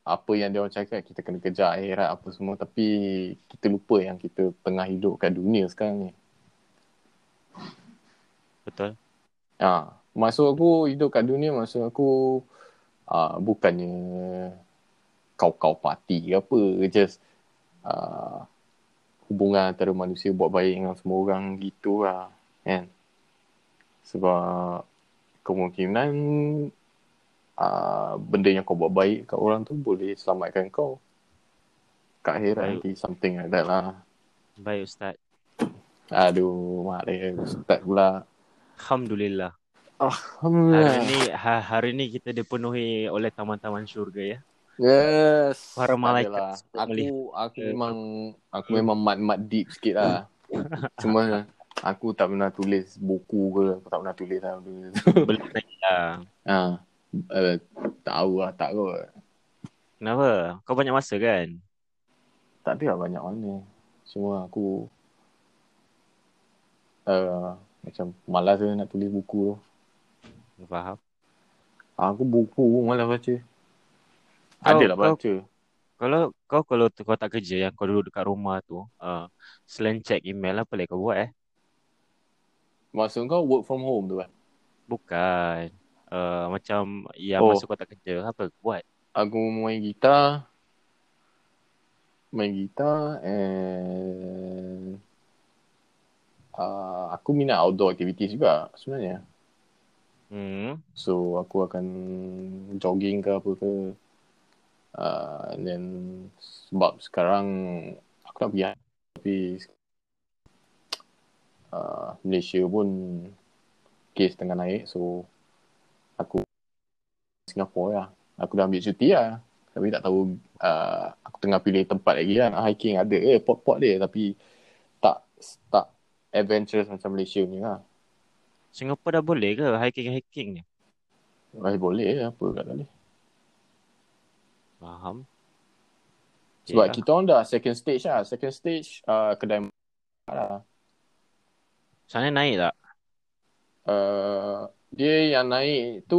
apa yang dia orang cakap kita kena kejar akhirat apa semua tapi kita lupa yang kita tengah hidup kat dunia sekarang ni. betul. Ha, maksud aku hidup kat dunia maksud aku uh, bukannya kau-kau parti ke apa just uh, hubungan antara manusia buat baik dengan semua orang gitu lah kan sebab kemungkinan uh, benda yang kau buat baik kat orang tu boleh selamatkan kau kat akhirat nanti something like that lah Baik Ustaz. aduh mak dia ustaz pula Alhamdulillah. Hari Alhamdulillah ni ha, hari ni kita dipenuhi oleh taman-taman syurga ya. Yes. Para malaikat Aku aku memang aku memang mat-mat deep sikit lah. Cuma aku tak pernah tulis buku ke, aku tak pernah tulis lah. benda tu. Belum lagi lah. ha. Uh, tahu lah, tak kot. Kenapa? Kau banyak masa kan? Tak ada lah banyak mana. Cuma aku uh, macam malas je nak tulis buku tu. Faham? Aku buku pun malas baca. Kau- Adalah kau- baca. Kalau kau kalau kau tak kerja yang kau duduk dekat rumah tu, uh, selain check email apa lagi kau buat eh? Maksud kau work from home tu kan? Bukan. Uh, macam yang Oh. masa kau tak kerja, apa kau buat? Aku main gitar main gitar and uh, aku minat outdoor activities juga sebenarnya. Hmm. So aku akan jogging ke apa ke. Uh, and then sebab sekarang aku nak pergi tapi uh, Malaysia pun kes tengah naik so aku Singapura lah. Aku dah ambil cuti lah. Tapi tak tahu uh, aku tengah pilih tempat lagi lah. Nak hiking ada eh pot-pot dia tapi tak tak adventurous macam Malaysia ni lah. Singapura dah boleh ke hiking-hiking ni? Eh, boleh apa kat tadi. Faham? Sebab Yelah. kita orang dah second stage lah. Second stage uh, kedai lah. Sana naik tak? Uh, dia yang naik tu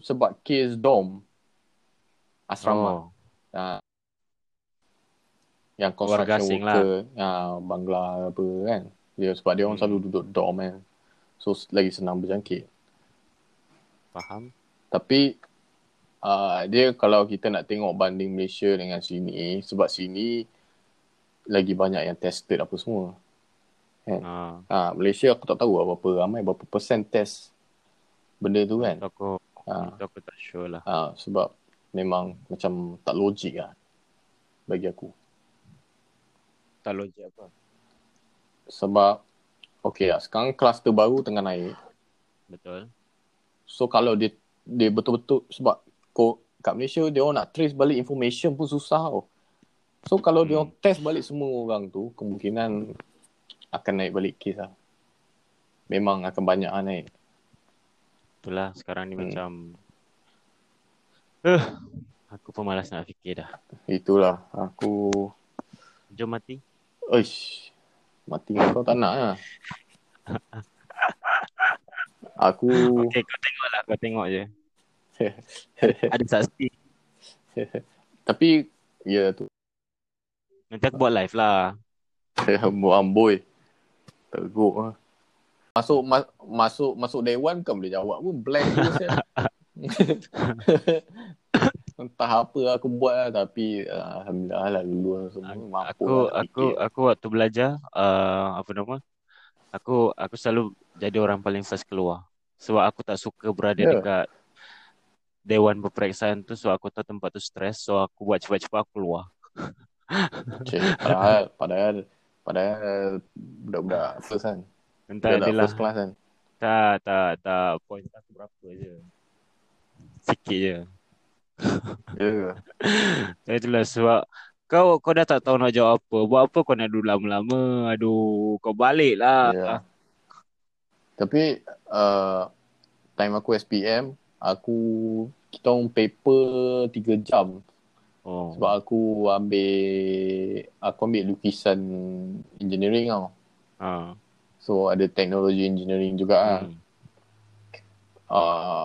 sebab kes dom asrama. Oh. Uh, yang Warga construction lah. ah, Bangla apa kan. Dia sebab dia orang Hmm. selalu duduk dorm kan. So lagi senang berjangkit. Faham? Tapi uh, dia kalau kita nak tengok banding Malaysia dengan sini sebab sini lagi banyak yang tested apa semua. Ha. Ah, Malaysia aku tak tahu lah berapa ramai berapa persen test benda tu kan. Aku itu aku tak sure lah. ah, sebab memang macam tak logik lah bagi aku. Tak logik apa. Sebab okay lah sekarang kluster baru tengah naik. Betul. So kalau dia dia betul-betul sebab ko, kat Malaysia dia orang nak trace balik information pun susah tau. So kalau dia Hmm. orang test balik semua orang tu kemungkinan akan naik balik kes lah. Memang akan banyak lah naik. Itulah sekarang ni Hmm. macam Eh, aku pun malas nak fikir dah. Itulah aku Jom mati. Uish Mati kau tak nak lah Aku Okey, kau tengok lah. Kau tengok je. Ada saksi. Tapi Ya tu Nanti aku buat live lah. Buat Teruk lah Masuk ma- masuk masuk dewan kan boleh jawab pun blank je saya. Entah apa aku buat lah tapi uh, alhamdulillah lah lulu semua mampu Aku lah aku fikir. aku waktu belajar uh, apa nama? Aku aku selalu jadi orang paling first keluar. Sebab aku tak suka berada Ya. dekat dewan peperiksaan tu so aku tahu tempat tu stres so aku buat cepat-cepat aku keluar. Cik, padahal padahal padahal budak-budak first kan. Entah Budak adalah first class kan. tak tak tak point aku berapa je. Sikit je. Ya. Ya itulah sebab kau kau dah tak tahu nak jawab apa. Buat apa kau nak duduk lama-lama? Aduh, kau balik lah. Ya. Tapi uh, time aku SPM, aku kita orang paper 3 jam Oh. sebab aku ambil aku ambil lukisan engineering tau. Ha. So ada teknologi engineering juga lah. Hmm. Uh,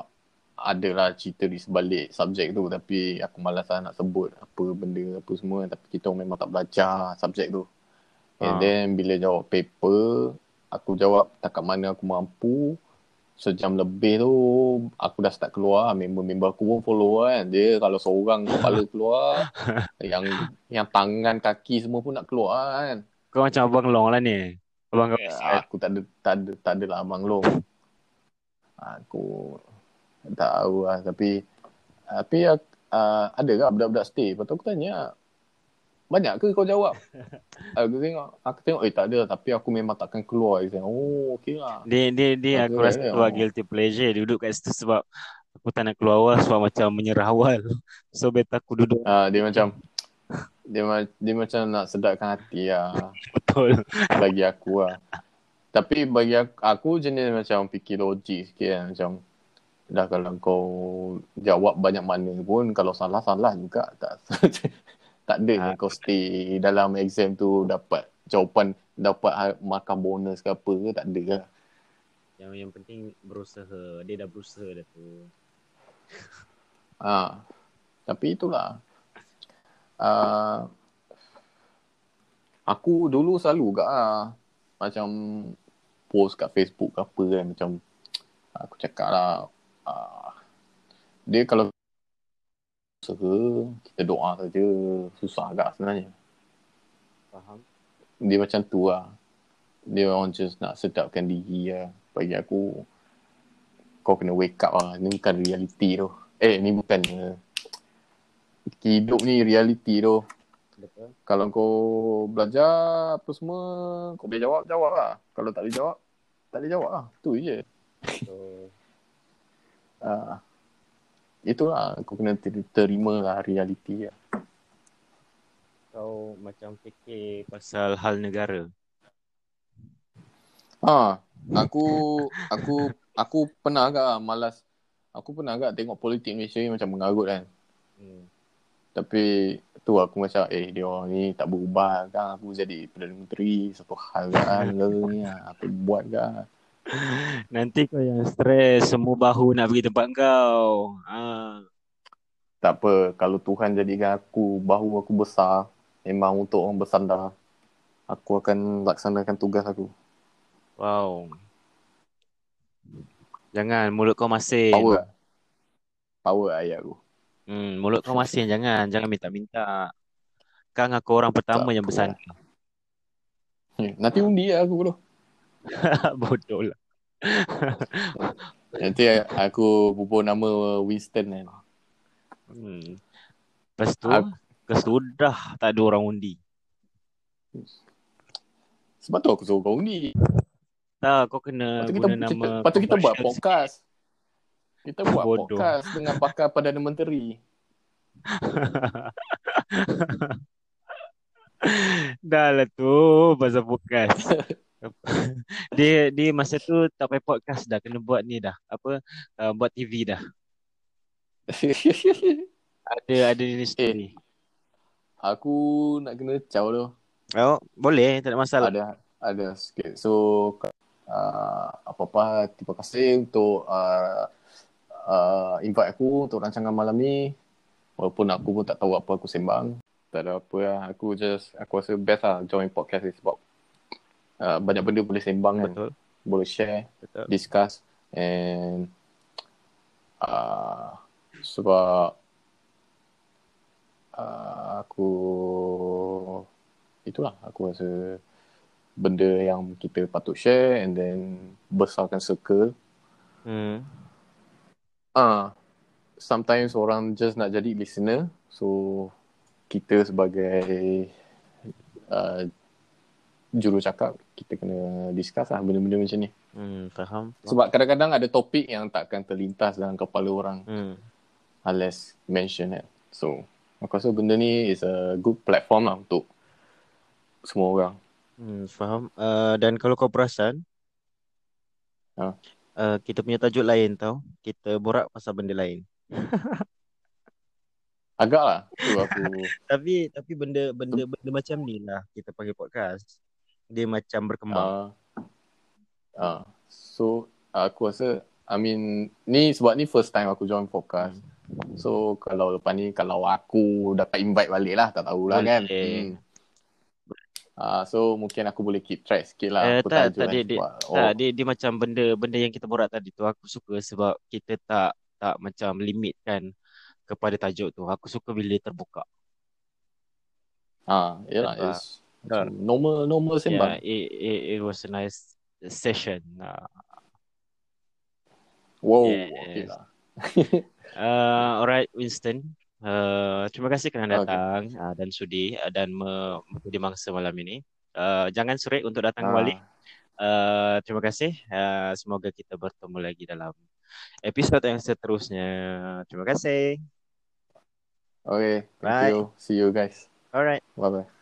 adalah cerita di sebalik subjek tu tapi aku malas lah nak sebut apa benda apa semua tapi kita memang tak belajar subjek tu. And Ah. then bila jawab paper, aku jawab takat mana aku mampu. Sejam lebih tu aku dah start keluar, member-member aku pun follow kan. Dia kalau seorang kepala keluar, yang yang tangan kaki semua pun nak keluar kan. Kau macam abang long lah ni. Abang kau Ya, aku tak ada tak ada tak ada lah abang long. Aku tak tahu lah tapi tapi uh, ada ke budak-budak stay? Lepas tu aku tanya banyak ke kau jawab? aku tengok aku tengok eh tak ada tapi aku memang takkan keluar. Dia oh okey lah. Dia dia dia Aku aku rasa, tu lah oh. guilty pleasure duduk kat situ sebab aku tak nak keluar awal sebab macam menyerah awal. So better aku duduk Uh, dia macam dia, ma- dia macam nak sedarkan hati lah betul. bagi aku lah. Tapi bagi aku, aku jenis macam fikir logik sikit kan. Macam dah kalau kau jawab banyak mana pun kalau salah salah juga tak tak ada Ah. yang kau stay dalam exam tu dapat jawapan dapat ha- markah bonus ke apa ke tak ada lah. Yang yang penting berusaha. Dia dah berusaha dah tu. Ha. Tapi itulah. Uh, aku dulu selalu juga lah. Macam post kat Facebook ke apa kan. Macam aku cakap lah. Uh, dia kalau usaha, kita doa saja. Susah agak sebenarnya. Faham? Dia macam tu lah. Dia orang just nak sedapkan diri lah. Bagi aku, kau kena wake up lah. Ni bukan reality tu. Eh, ni bukan uh, hidup ni reality tu. Betul. Kalau kau belajar apa semua, kau boleh jawab, jawab lah. Kalau tak boleh jawab, tak boleh jawab lah. Tu je. So, Uh, itulah, kau kena ter- terima lah reality lah. kau macam fikir pasal hal negara. Ha, aku aku aku pernah agak lah malas. Aku pernah agak tengok politik Malaysia ni macam mengarut kan. Hmm. Tapi tu aku macam eh dia orang ni tak berubah kan aku jadi Perdana Menteri satu hal kan ke ni lah. apa buat kan. Nanti kau yang stres, semua bahu nak pergi tempat kau. Ha. Tak apa kalau Tuhan jadikan aku bahu aku besar memang untuk orang bersandar. Aku akan laksanakan tugas aku. Wow. Jangan mulut kau masin. Power. Power ayat aku. Hmm, mulut kau masin jangan, jangan minta-minta. Kang aku orang pertama Tak yang bersandar. Hmm, Nanti undi aku dulu. Bodoh lah. Nanti aku bubur nama Winston kan. Hmm. Lepas tu, Aku- lepas tu dah tak ada orang undi. Sebab tu aku suruh kau undi. Tak, kau kena kita, guna kita, nama lepas tu kita buat podcast. Kita buat Bodoh. podcast dengan pakar Perdana Menteri. Dah lah tu pasal podcast. dia dia masa tu tak payah podcast dah kena buat ni dah. Apa uh, buat TV dah. Ada ada ni story. aku nak kena caw tu. Oh, boleh, tak ada masalah. Ada ada sikit. So uh, apa-apa terima kasih untuk uh, uh, invite aku untuk rancangan malam ni. Walaupun aku pun tak tahu apa aku sembang. Tak ada apa lah. Aku just, aku rasa best lah join podcast ni sebab uh, banyak benda boleh sembang kan. Boleh share, betul. discuss and uh, sebab uh, aku itulah aku rasa benda yang kita patut share and then besarkan circle Hmm. ah sometimes orang just nak jadi listener so kita sebagai uh, juru cakap kita kena discuss lah benda-benda macam ni Hmm, faham. sebab kadang-kadang ada topik yang takkan terlintas dalam kepala orang Hmm. unless mention it. So, aku rasa benda ni is a good platform lah untuk semua orang. Hmm, faham. Uh, dan kalau kau perasan, Ha. uh, kita punya tajuk lain tau. Kita borak pasal benda lain. Agak lah. Tu aku, Tapi tapi benda benda benda macam ni lah kita panggil podcast. Dia macam berkembang. uh, uh, so, aku rasa, I mean, ni sebab ni first time aku join podcast. So, kalau lepas ni, kalau aku dapat invite balik lah, tak tahulah kan. Boleh. Hmm. Uh, so, mungkin aku boleh keep track sikit lah. Eh, apa tak, tak, kan. dia, dia, Sebab, tak, dia, dia macam benda benda yang kita borak tadi tu aku suka sebab kita tak tak macam limit kan kepada tajuk tu. Aku suka bila dia terbuka. Ah, yelah, Sebab- macam normal normal sembang. Yeah, it, it, it was a nice session. Uh, Wow, Yes. okay lah. uh, alright, Winston. Uh, terima kasih kerana Okay. datang uh, dan sudi uh, dan me- menjadi mangsa malam ini. Uh, jangan surit untuk datang Ah. kembali. Uh, terima kasih. Uh, semoga kita bertemu lagi dalam episod yang seterusnya. Terima kasih. Okay, thank Bye. you. See you guys. Alright. Bye bye.